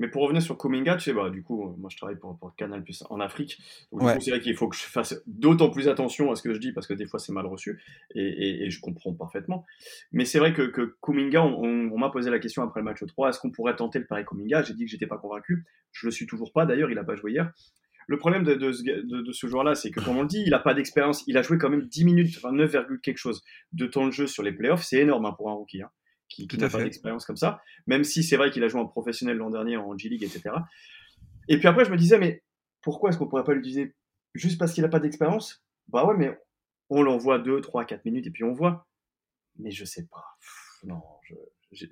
Mais pour revenir sur Kuminga, tu sais, bah, du coup, euh, moi je travaille pour, pour Canal Plus en Afrique. Donc, Ouais. c'est vrai qu'il faut que je fasse d'autant plus attention à ce que je dis parce que des fois c'est mal reçu et, et- et je comprends parfaitement. Mais c'est vrai que, que on, on- on m'a posé la question après le match 3 est-ce qu'on pourrait tenter le pari Kuminga? J'ai dit que j'étais pas convaincu. Je le suis toujours pas d'ailleurs, il a pas joué hier. Le problème de, de ce, ga- de- de ce joueur-là, c'est que, comme on le dit, il a pas d'expérience. Il a joué quand même 10 minutes, enfin 9, quelque chose de temps de jeu sur les playoffs. C'est énorme hein, pour un rookie. hein, qui, n'a pas d'expérience comme ça, même si c'est vrai qu'il a joué en professionnel l'an dernier en G-League, etc. Et puis après, je me disais, mais pourquoi est-ce qu'on pourrait pas l'utiliser juste parce qu'il n'a pas d'expérience? Bah ouais, mais on l'envoie 2, 3, 4 minutes et puis on voit. Mais je sais pas. Pff, non, je,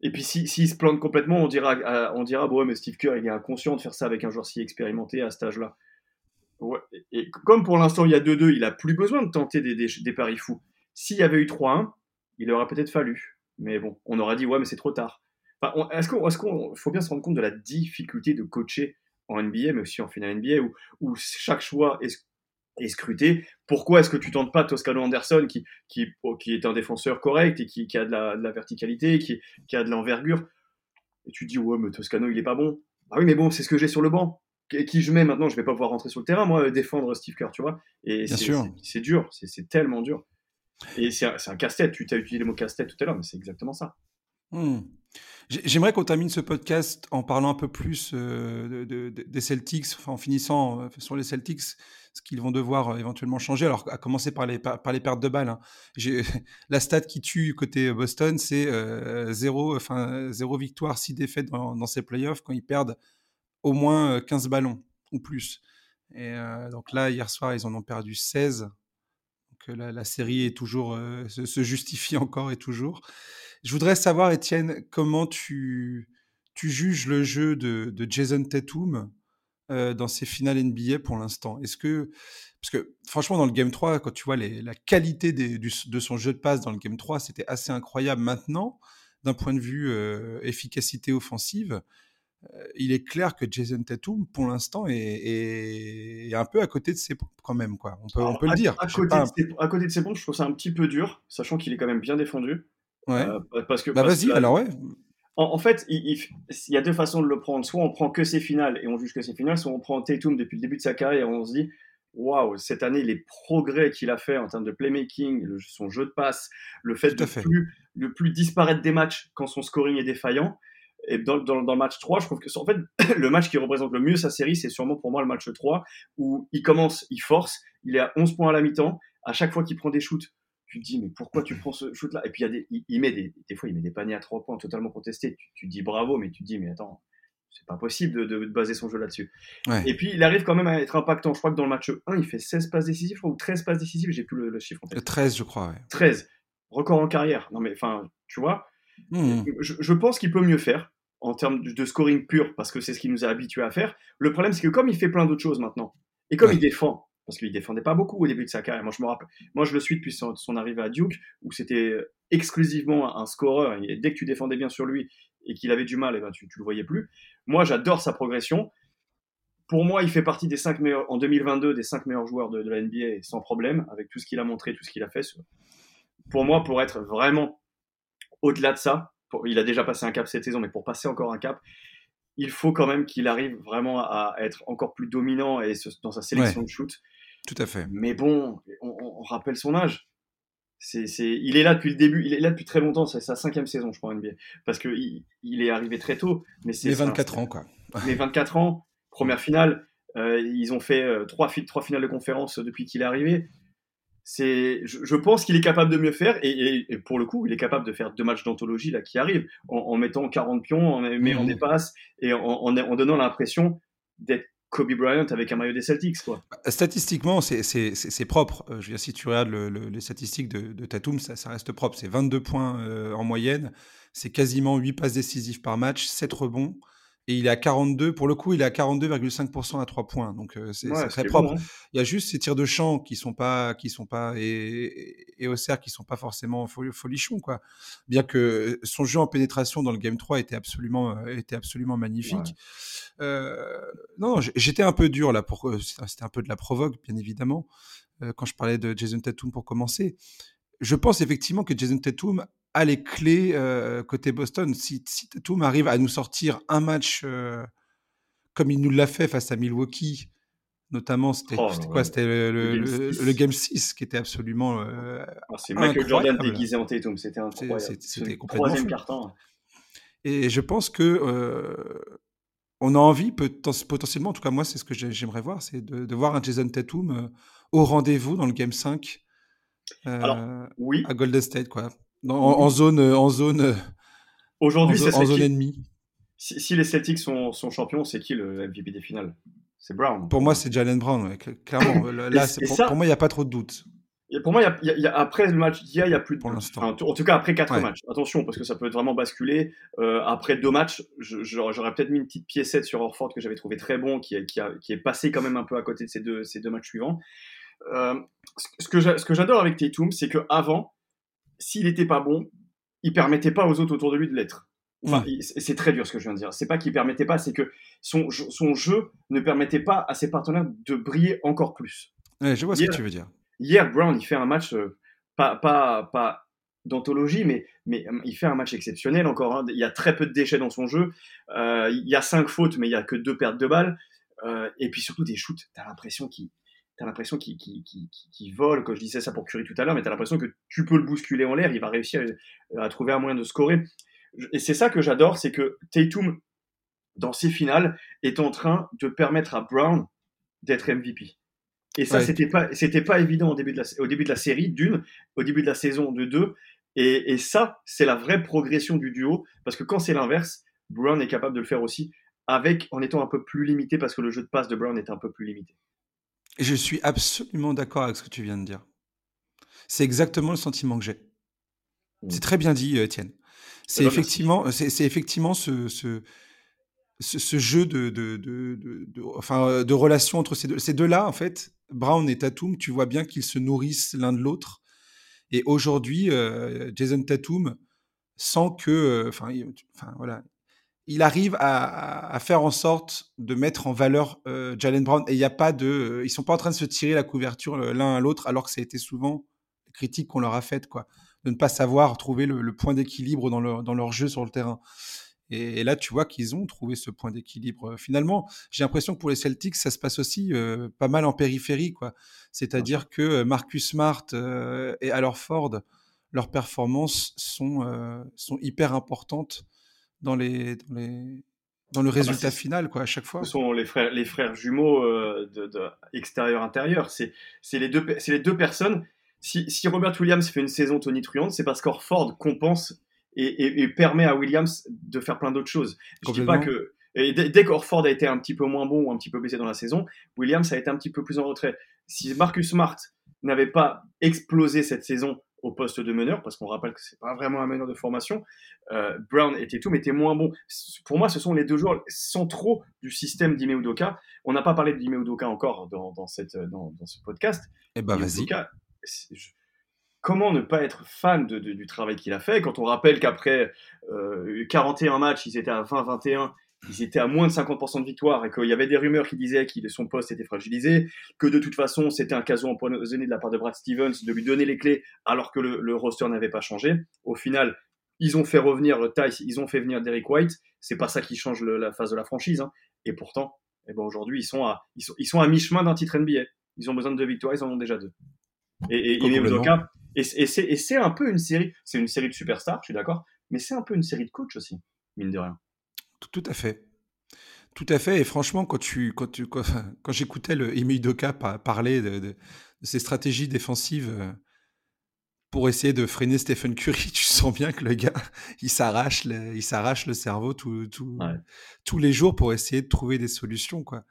Et puis s'il si, s'il se plante complètement, on dira, euh, on dira bon, ouais, mais Steve Kerr, il est inconscient de faire ça avec un joueur si expérimenté à cet âge-là. Ouais. Et, et comme pour l'instant il y a 2-2, il a plus besoin de tenter des, des, des paris fous. S'il y avait eu 3-1, il aurait peut-être fallu. Mais bon, on aurait dit ouais, mais c'est trop tard. Enfin, est-ce qu'on, qu'on, faut bien se rendre compte de la difficulté de coacher en NBA, mais aussi en finale NBA, où, où chaque choix est, est scruté. Pourquoi est-ce que tu tentes pas Toscano Anderson, qui, qui, oh, qui est un défenseur correct et qui, qui a de la, de la verticalité, qui, qui a de l'envergure? Et tu dis ouais, mais Toscano il est pas bon. Ah oui, mais bon, c'est ce que j'ai sur le banc. Qui qui je mets maintenant Je vais pas pouvoir rentrer sur le terrain, moi, défendre Steve Kerr, tu vois. Et Bien c'est, sûr. c'est- c'est dur, c'est tellement dur. Et c'est un, casse-tête. Tu t'as utilisé le mot casse-tête tout à l'heure, mais c'est exactement ça. Hmm. J'ai- J'aimerais qu'on termine ce podcast en parlant un peu plus euh, de- de- de- des Celtics, en finissant euh, sur les Celtics, ce qu'ils vont devoir euh, éventuellement changer, alors à commencer par les, par, les pertes de balles. hein. (laughs) La stat qui tue côté Boston, c'est zéro, enfin, zéro victoire, six défaites dans, dans ces playoffs quand ils perdent au moins euh, 15 ballons ou plus. Et donc là, hier soir, ils en ont perdu 16. Euh, la, série est toujours, euh, se, justifie encore et toujours. Je voudrais savoir, Étienne, comment tu, tu juges le jeu de, Jason Tatum euh, dans ses finales NBA pour l'instant? Est-ce que, parce que franchement, dans le Game 3, quand tu vois la qualité de son jeu de passe dans le Game 3, c'était assez incroyable. Maintenant, d'un point de vue euh, efficacité offensive, il est clair que Jason Tatum, pour l'instant, est, est- est un peu à côté de ses pompes quand même. Quoi. On, peut, on le dire. à côté pas. de ses, à côté de ses pompes, je trouve ça un petit peu dur, sachant qu'il est quand même bien défendu. Ouais. Euh, parce que, Bah vas-y, alors ouais. En, en fait, il, il- il y a deux façons de le prendre. Soit on prend que ses finales et on juge que ses finales, soit on prend Tatum depuis le début de sa carrière et on se dit waouh, cette année, les progrès qu'il a fait en termes de playmaking, le- son jeu de passe, le fait de fait. plus, de plus disparaître des matchs quand son scoring est défaillant. Et dans, dans, dans le match 3, je trouve que en fait, (clears throat) le match qui représente le mieux sa série, c'est sûrement pour moi le match 3, où il commence, il force, il est à 11 points à la mi-temps. À chaque fois qu'il prend des shoots, tu te dis, mais pourquoi tu prends ce shoot-là? Et puis, il, y a des, il, il met des, des fois, il met des paniers à 3 points totalement contestés. Tu, tu te dis bravo, mais tu te dis, mais attends, c'est pas possible de, de- de baser son jeu là-dessus. Ouais. Et puis, il arrive quand même à être impactant. Je crois que dans le match 1, il fait 16 passes décisives, ou 13 passes décisives, j'ai plus le, le chiffre en tête. 13, je crois. Ouais. 13. Record en carrière. Non, mais enfin, tu vois, Hmm. je, je pense qu'il peut mieux faire en termes de, scoring pur, parce que c'est ce qu'il nous a habitués à faire. Le problème, c'est que comme il fait plein d'autres choses maintenant, et comme Ouais. il défend, parce qu'il défendait pas beaucoup au début de sa carrière, moi je me rappelle, moi je le suis depuis son, son arrivée à Duke, où c'était exclusivement un scoreur, et dès que tu défendais bien sur lui et qu'il avait du mal, et ben tu, tu le voyais plus. Moi j'adore sa progression. Pour moi, il fait partie des 5 meilleurs, en 2022, des 5 meilleurs joueurs de, de la NBA, sans problème, avec tout ce qu'il a montré, tout ce qu'il a fait. Pour moi, pour être vraiment au-delà de ça, pour- il a déjà passé un cap cette saison, mais pour passer encore un cap, il faut quand même qu'il arrive vraiment à être encore plus dominant et ce- dans sa sélection de shoot. Tout à fait. Mais bon, on, rappelle son âge. C'est, c'est, il est là depuis le début, il est là depuis très longtemps, c'est sa cinquième saison, je crois, NBA. Parce qu'il il, est arrivé très tôt. Mais c'est Les c'est un- 24 ans, quoi. (laughs) Mais 24 ans, première finale, euh, ils ont fait euh, trois finales de conférence depuis qu'il est arrivé. C'est, je, je pense qu'il est capable de mieux faire et, et- et pour le coup, il est capable de faire deux matchs d'anthologie là qui arrivent en, en mettant 40 pions, en mettant Mhm. des passes et en, en- en donnant l'impression d'être Kobe Bryant avec un maillot des Celtics. Quoi. Bah, statistiquement, c'est propre. Euh, je veux dire, si tu regardes les statistiques de, de Tatum, ça, ça, reste propre. C'est 22 points euh, en moyenne, c'est quasiment 8 passes décisives par match, 7 rebonds. Et il est à 42, pour le coup, il est à 42,5% à 3 points. Donc c'est très propre. Hein. Il y a juste ces tirs de champ qui sont pas, qui sont pas, et, et au cerf qui sont pas forcément folichons, quoi. Bien que son jeu en pénétration dans le game 3 était absolument, était absolument magnifique. Euh, non, j'étais un peu dur là pour, c'était un peu de la provoque, bien évidemment, quand je parlais de Jason Tatum pour commencer. Je pense effectivement que Jason Tatum a les clés euh, côté Boston. Si, si, Tatum arrive à nous sortir un match euh, comme il nous l'a fait face à Milwaukee, notamment, c'était oh, quoi? C'était le, game 6 qui était absolument. Euh, c'est Michael Jordan déguisé en Tatum, c'était incroyable. C'était complètement. Troisième carton. Et je pense que. on a envie, potentiellement, en tout cas moi, c'est ce que j'aimerais voir, c'est de, de, voir un Jason Tatum au rendez-vous dans le Game 5 Alors, oui. à Golden State. Quoi en, zone, en zone. Aujourd'hui, c'est en zone ennemie. Si, les Celtics sont, sont champions, c'est qui le MVP des finales? C'est Brown. Pour moi, c'est Jalen Brown, clairement. (coughs) Là, pour, pour, moi, il n'y a pas trop de doute. Et pour moi, y a, après le match d'hier, il n'y a plus de. Pour l'instant. en tout cas, après quatre matchs. Attention, parce que ça peut vraiment basculer. Euh, après deux matchs, j'aurais peut-être mis une petite piécette sur Orford que j'avais trouvé très bon, qui, qui, a, qui, est passé quand même un peu à côté de ces deux, ces deux matchs suivants. Euh, ce que j'adore avec Tatum, c'est qu'avant, s'il n'était pas bon, il permettait pas aux autres autour de lui de l'être. Enfin, c'est très dur ce que je viens de dire. C'est pas qu'il permettait pas, c'est que son, son jeu ne permettait pas à ses partenaires de briller encore plus. je vois ce que tu veux dire. Hier, Brown, il fait un match euh, pas, pas, pas d'anthologie, mais, mais euh, il fait un match exceptionnel encore. Hein. Il y a très peu de déchets dans son jeu. Euh, il y a cinq fautes, mais il y a que deux pertes de balles. et puis surtout des shoots. Tu as l'impression qu'il t'as l'impression qu'il vole, quand je disais ça pour Curry tout à l'heure, mais t'as l'impression que tu peux le bousculer en l'air, il va réussir à, trouver un moyen de scorer. Et c'est ça que j'adore, c'est que Tatum, dans ses finales, est en train de permettre à Brown d'être MVP. Et ça, c'était pas, c'était pas évident au début de la, au début de la série, d'une, au début de la saison, de deux. Et, et ça, c'est la vraie progression du duo, parce que quand c'est l'inverse, Brown est capable de le faire aussi, avec, en étant un peu plus limité, parce que le jeu de passe de Brown est un peu plus limité. Je suis absolument d'accord avec ce que tu viens de dire. C'est exactement le sentiment que j'ai. C'est mmh. très bien dit, euh, Étienne. C'est effectivement, c'est effectivement ce, ce, ce, jeu de, de, de, de, enfin, euh, de relation entre ces deux. Ces deux-là, en fait, Brown et Tatum, tu vois bien qu'ils se nourrissent l'un de l'autre. Et aujourd'hui, euh, Jason Tatum sent que, enfin, enfin voilà, il arrive à, faire en sorte de mettre en valeur euh, Jalen Brown. Et il n'y a pas de, euh, ils sont pas en train de se tirer la couverture euh, l'un à l'autre, alors que ça a été souvent les critiques qu'on leur a faites, quoi, de ne pas savoir trouver le, point d'équilibre dans leur, dans leur jeu sur le terrain. Et, là, tu vois qu'ils ont trouvé ce point d'équilibre. Finalement, j'ai l'impression que pour les Celtics, ça se passe aussi pas mal en périphérie, quoi. C'est-à-dire que Marcus Smart et alors Ford, leurs performances sont, sont hyper importantes dans, les, dans, les, dans le ah bah, résultat final, quoi, à chaque fois. Ce sont les frères, les frères jumeaux euh, de, extérieur-intérieur. C'est les, deux, les deux personnes. Si, si, Robert Williams fait une saison Tony tonitruante, c'est parce qu'Orford compense et, et, permet à Williams de faire plein d'autres choses. Je dis pas que. Et dès, qu'Orford a été un petit peu moins bon ou un petit peu baissé dans la saison, Williams a été un petit peu plus en retrait. Si Marcus Smart n'avait pas explosé cette saison au poste de meneur, parce qu'on rappelle que c'est pas vraiment un meneur de formation. Euh, Brown était tout, mais était moins bon. Pour moi, ce sont les deux joueurs centraux du système d'Ime Udoka. On n'a pas parlé d'Ime Udoka encore dans, cette, dans, ce podcast. Eh ben, vas-y. Comment ne pas être fan de, du travail qu'il a fait? Quand on rappelle qu'après 41 euh, matchs, ils étaient à 20-21 ils étaient à moins de 50% de victoire et qu'il y avait des rumeurs qui disaient que son poste était fragilisé, que de toute façon c'était un caso empoisonné de la part de Brad Stevens de lui donner les clés alors que le, roster n'avait pas changé. Au final, ils ont fait revenir Tice, ils ont fait venir Derek White. C'est pas ça qui change la phase de la franchise. Hein. Et pourtant, eh ben aujourd'hui, ils sont à, ils sont, à mi-chemin d'un titre NBA. Ils ont besoin de deux victoires, ils en ont déjà deux. Et, et, et, et c'est un peu une série, c'est une série de superstars, je suis d'accord, mais c'est un peu une série de coachs aussi, mine de rien. Tout à fait. Tout à fait. Et franchement, quand, tu, quand, tu, quand, (laughs) j'écoutais le Emile Doka parler de, ses stratégies défensives euh, pour essayer de freiner Stephen Curry, (laughs) tu sens bien que le gars, (laughs) il s'arrache le, il s'arrache le cerveau tout, tous les jours pour essayer de trouver des solutions. Quoi.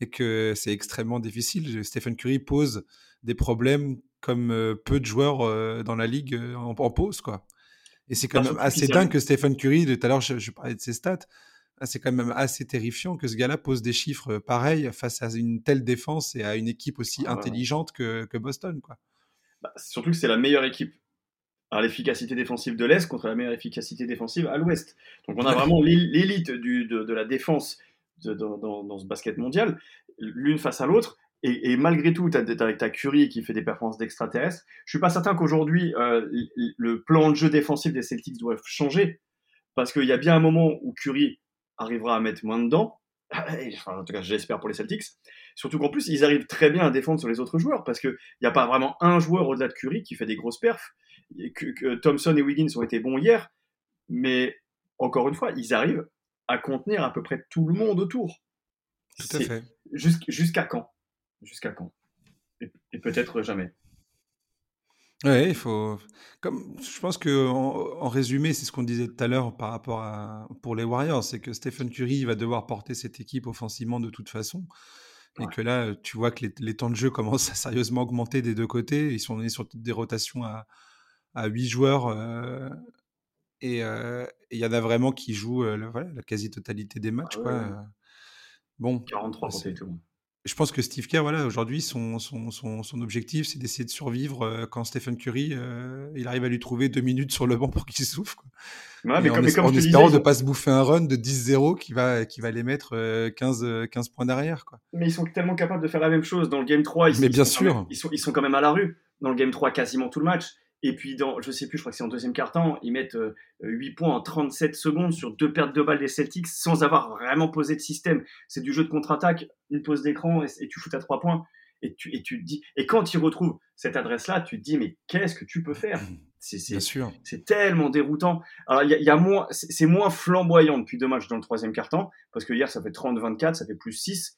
et que c'est extrêmement difficile. Stephen Curry pose des problèmes comme euh, peu de joueurs euh, dans la ligue en, pause, quoi. Et c'est quand même assez dingue que Stephen Curry, tout à l'heure je, parlais de ses stats, c'est quand même assez terrifiant que ce gars-là pose des chiffres pareils face à une telle défense et à une équipe aussi ah intelligente que, Boston, quoi. Bah, surtout que c'est la meilleure équipe à l'efficacité défensive de l'Est contre la meilleure efficacité défensive à l'Ouest. Donc on a vraiment l'élite de, de, la défense dans, ce basket mondial, l'une face à l'autre. Et, malgré tout, tu as, ta Curry qui fait des performances d'extraterrestres. Je suis pas certain qu'aujourd'hui, euh, le plan de jeu défensif des Celtics doit changer. Parce qu'il y a bien un moment où Curry arrivera à mettre moins dedans. Enfin, en tout cas, j'espère pour les Celtics. Surtout qu'en plus, ils arrivent très bien à défendre sur les autres joueurs. Parce qu'il n'y a pas vraiment un joueur au-delà de Curry qui fait des grosses perfs. que Thompson et Wiggins ont été bons hier. Mais encore une fois, ils arrivent à contenir à peu près tout le monde autour. Tout à fait. Jusqu'à quand? Jusqu'à quand? Et, peut-être jamais. Ouais, il faut. Comme je pense que en, résumé, c'est ce qu'on disait tout à l'heure par rapport à pour les Warriors, c'est que Stephen Curry va devoir porter cette équipe offensivement de toute façon, et que là, tu vois que les, temps de jeu (laughs) commencent à sérieusement augmenter des deux côtés. Ils sont sur des rotations à à 8 joueurs. Euh, euh, et il y en a vraiment qui jouent euh, la quasi-totalité des matchs. Ah quoi. Bon, 43 pour tout. Je pense que Steve Kerr, voilà, aujourd'hui, son, son, son, son, objectif, c'est d'essayer de survivre euh, quand Stephen Curry, il arrive à lui trouver deux minutes sur le banc pour qu'il souffle. Quoi. mais en, comme, en espérant de ne pas se bouffer un run de 10-0 qui va, qui va les mettre 15, 15 points derrière. Quoi. Mais ils sont tellement capables de faire la même chose. Dans le Game 3, ils, mais bien sont sûr. ils, sont, ils sont quand même à la rue. Dans le Game 3, quasiment tout le match. Et puis, dans, je sais plus, je crois que c'est en deuxième quart-temps, ils mettent 8 euh, points en 37 secondes sur deux pertes de balles des Celtics sans avoir vraiment posé de système. C'est du jeu de contre-attaque, une pause d'écran et, tu shoots à 3 points. Et tu, et tu te dis, et quand ils retrouvent cette adresse-là, tu te dis, mais qu'est-ce que tu peux faire? C'est C'est tellement déroutant. Alors, il y, a moins, c'est moins flamboyant depuis deux matchs dans le troisième quart-temps, parce que hier, ça fait 30-24, ça fait plus 6.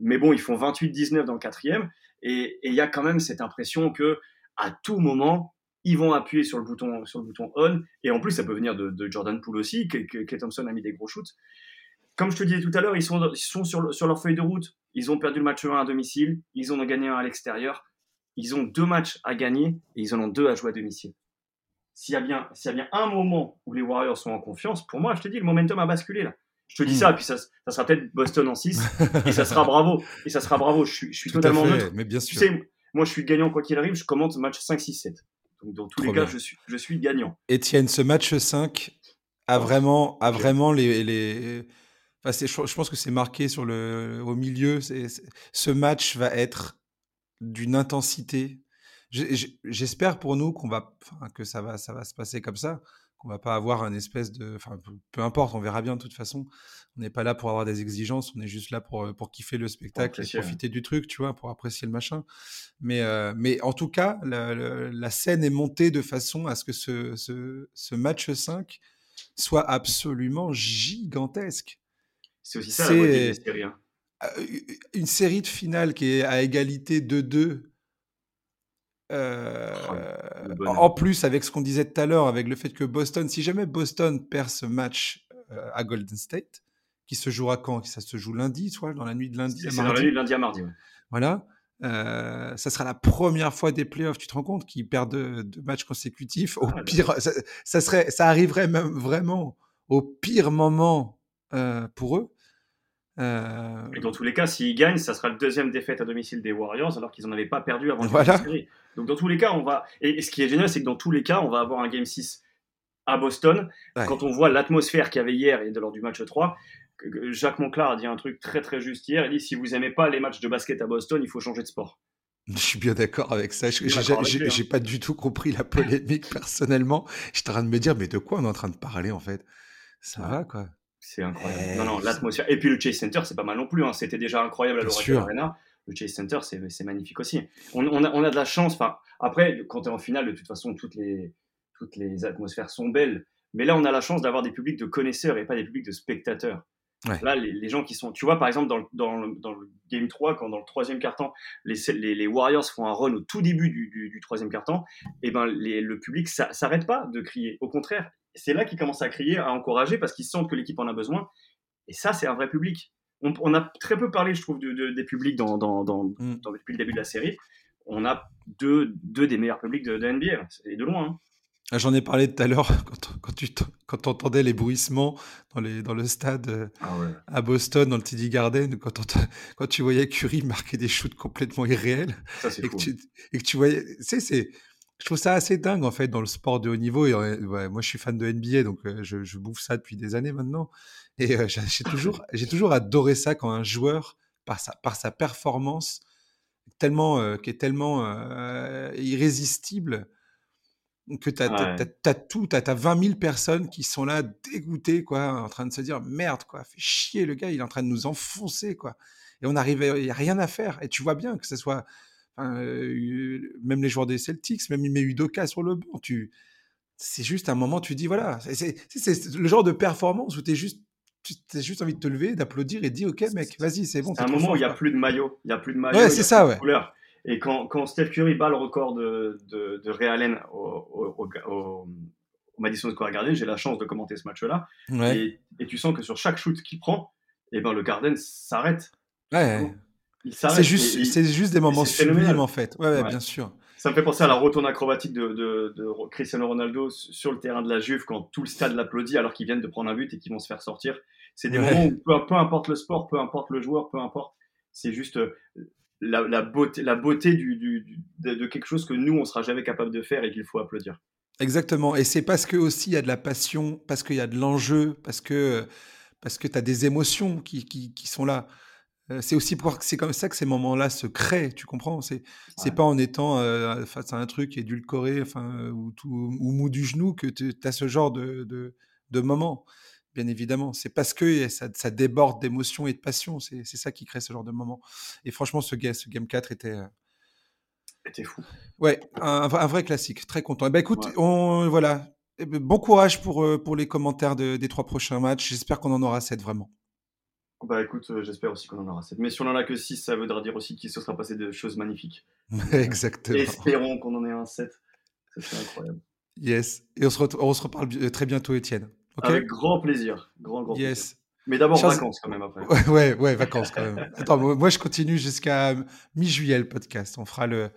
Mais bon, ils font 28-19 dans le quatrième. Et il y a quand même cette impression que à tout moment, ils vont appuyer sur le bouton, sur le bouton on. Et en plus, ça peut venir de, Jordan Poole aussi, que, que, Thompson a mis des gros shoots. Comme je te disais tout à l'heure, ils sont, ils sont sur, sur, leur feuille de route. Ils ont perdu le match 1 à domicile. Ils en ont gagné un à l'extérieur. Ils ont deux matchs à gagner et ils en ont deux à jouer à domicile. S'il y, a bien, s'il y a bien un moment où les Warriors sont en confiance, pour moi, je te dis, le momentum a basculé là. Je te dis hmm. ça, puis ça, ça sera peut-être Boston en 6, et ça sera bravo. Et ça sera bravo. Je suis, je suis totalement neutre. Mais bien sûr. Tu sais, moi, je suis gagnant quoi qu'il arrive. Je commente match 5, 6, 7 dans tous les cas, je suis, je suis gagnant. Étienne, ce match 5 a vraiment, a vraiment les. les... Enfin, je, pense que c'est marqué sur le, au milieu. ce match va être d'une intensité. J'espère pour nous qu'on va, que ça va, ça va se passer comme ça qu'on va pas avoir un espèce de, enfin, peu importe, on verra bien de toute façon. On n'est pas là pour avoir des exigences, on est juste là pour, euh, pour kiffer le spectacle et profiter du truc, tu vois, pour apprécier le machin. Mais, euh, mais en tout cas, la, scène est montée de façon à ce que ce, ce, match 5 soit absolument gigantesque. C'est aussi ça la hein. euh, Une série de finale qui est à égalité 2-2 euh, en plus, avec ce qu'on disait tout à l'heure, avec le fait que Boston, si jamais Boston perd ce match euh, à Golden State, qui se jouera quand? Ça se joue lundi, soit dans la nuit de lundi à mardi? Voilà. Euh, ça sera la première fois des playoffs, tu te rends compte, qu'ils perdent deux, matchs consécutifs? Au pire, ça, ça, serait, ça arriverait même vraiment au pire moment pour eux. Et dans tous les cas, s'ils gagnent, ça sera le deuxième défaite à domicile des Warriors, alors qu'ils n'en avaient pas perdu avant la série. Donc dans tous les cas, on va. Et, ce qui est génial, c'est que dans tous les cas, on va avoir un Game 6 à Boston. Quand on voit l'atmosphère qu'il y avait hier et lors du match 3, Jacques Monclar a dit un truc très très juste hier. Il dit si vous aimez pas les matchs de basket à Boston, il faut changer de sport. Je suis bien d'accord avec ça. Je J'ai pas du tout compris la polémique (laughs) personnellement. J'étais en train de me dire, mais de quoi on est en train de parler en fait? Ça va quoi C'est incroyable. non, non, l'atmosphère. Et puis le Chase Center, c'est pas mal non plus. Hein. C'était déjà incroyable à l'Oracle Arena le Chase Center, c'est magnifique aussi. On, on, a, on, a, de la chance. Enfin, après, quand tu es en finale, de toute façon, toutes les, toutes les atmosphères sont belles. Mais là, on a la chance d'avoir des publics de connaisseurs et pas des publics de spectateurs. Là, les, les, gens qui sont. Tu vois, par exemple, dans le, dans le, dans le Game 3, quand dans le troisième quart-temps, les, les, les, Warriors font un run au tout début du, du, du troisième quart-temps, et ben le public s'arrête pas de crier. Au contraire, c'est là qu'ils commencent à crier, à encourager, parce qu'ils sentent que l'équipe en a besoin. Et ça, c'est un vrai public on, a très peu parlé, je trouve, des publics dans, mm. depuis le début de la série. On a deux, deux des meilleurs publics de, NBA, et de loin. Hein. Ah, j'en ai parlé tout à l'heure (laughs) quand, quand tu quand entendais les bruissements dans, les, dans le stade euh, ah à Boston, dans le TD Garden, quand, (laughs) quand tu voyais Curry marquer des shoots complètement irréels. et, Que tu, et que tu voyais. Tu sais, je trouve ça assez dingue en fait dans le sport de haut niveau. Et, moi, je suis fan de NBA, donc euh, je, je, bouffe ça depuis des années maintenant. Et euh, j'ai toujours, (laughs) j'ai toujours adoré ça quand un joueur, par sa, par sa performance, tellement, qui est tellement irrésistible, que tu as, tout, tu as, 20 000 personnes qui sont là dégoûtées, quoi, en train de se dire merde, quoi, fait chier le gars, il est en train de nous enfoncer, quoi. Et on arrive, il n'y a rien à faire. Et tu vois bien que ce soit, euh, même les joueurs des Celtics, même il met Udoka sur le banc, tu, c'est juste un moment, tu dis voilà, c'est le genre de performance où tu es juste tu as juste envie de te lever, d'applaudir et de dire ok mec, vas-y, c'est bon. C'est un moment où il n'y a plus de maillot, il y a plus de maillot. Ouais, c'est ça, ouais. Et quand, quand, Steph Curry bat le record de, de, de Ray Allen au, au, au, Madison Square Garden, j'ai la chance de commenter ce match-là. Et, et, tu sens que sur chaque shoot qu'il prend, et eh ben, le Garden s'arrête. Ouais. C'est juste, c'est juste des moments sublimes en fait. Ouais, ouais, bien sûr. Ça me fait penser à la retourne acrobatique de, de, de, Cristiano Ronaldo sur le terrain de la Juve quand tout le stade l'applaudit alors qu'ils viennent de prendre un but et qu'ils vont se faire sortir. C'est des moments où peu, peu, importe le sport, peu importe le joueur, peu importe, c'est juste euh, la, beauté, la beauté du, de, quelque chose que nous, on sera jamais capable de faire et qu'il faut applaudir. Exactement. Et c'est parce que aussi il y a de la passion, parce qu'il y a de l'enjeu, parce que, parce que tu as des émotions qui, qui, qui sont là. Euh, c'est aussi pour c'est comme ça que ces moments-là se créent, tu comprends? C'est c'est pas en étant euh, face à un truc édulcoré, enfin ou, tout, ou mou du genou que tu as ce genre de, de, de moment bien évidemment. C'est parce que ça, ça déborde d'émotions et de passion. C'est ça qui crée ce genre de moment. Et franchement, ce, ce Game 4 était. Euh, était fou. Ouais, un, vrai classique. Très content. Eh ben, écoute, on, voilà. Eh ben, bon courage pour, pour les commentaires des trois prochains matchs. J'espère qu'on en aura sept vraiment. Bah écoute, euh, j'espère aussi qu'on en aura sept. Mais si on en a que 6, ça voudra dire aussi qu'il se sera passé de choses magnifiques. (laughs) Exactement. Espérons qu'on en ait un 7. Ça serait incroyable. Yes. Et on se, on se reparle très bientôt, Étienne. Avec grand plaisir. Grand, grand yes. Mais d'abord vacances quand même après. Ouais, ouais, vacances quand même. (laughs) Attends, moi je continue jusqu'à mi-juillet le podcast. On fera le,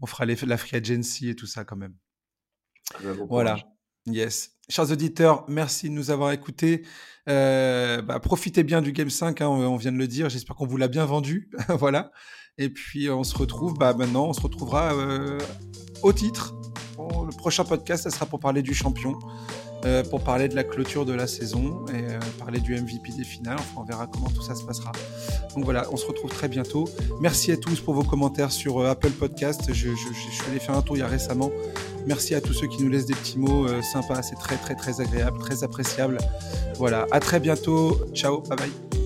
on fera les, la free agency et tout ça quand même. voilà. Yes. Chers auditeurs, merci de nous avoir écoutés. Euh, bah, profitez bien du Game 5, hein, on vient de le dire. J'espère qu'on vous l'a bien vendu. (laughs) voilà. Et puis on se retrouve, bah, maintenant, on se retrouvera euh, au titre. le prochain podcast, ça sera pour parler du champion. Euh, pour parler de la clôture de la saison et euh, parler du MVP des finales. Enfin, on verra comment tout ça se passera. Donc voilà, on se retrouve très bientôt. Merci à tous pour vos commentaires sur euh, Apple Podcast. Je, je, je, suis allé faire un tour il y a récemment. Merci à tous ceux qui nous laissent des petits mots sympas. C'est très très très agréable, très appréciable. Voilà, à très bientôt. Ciao, bye bye.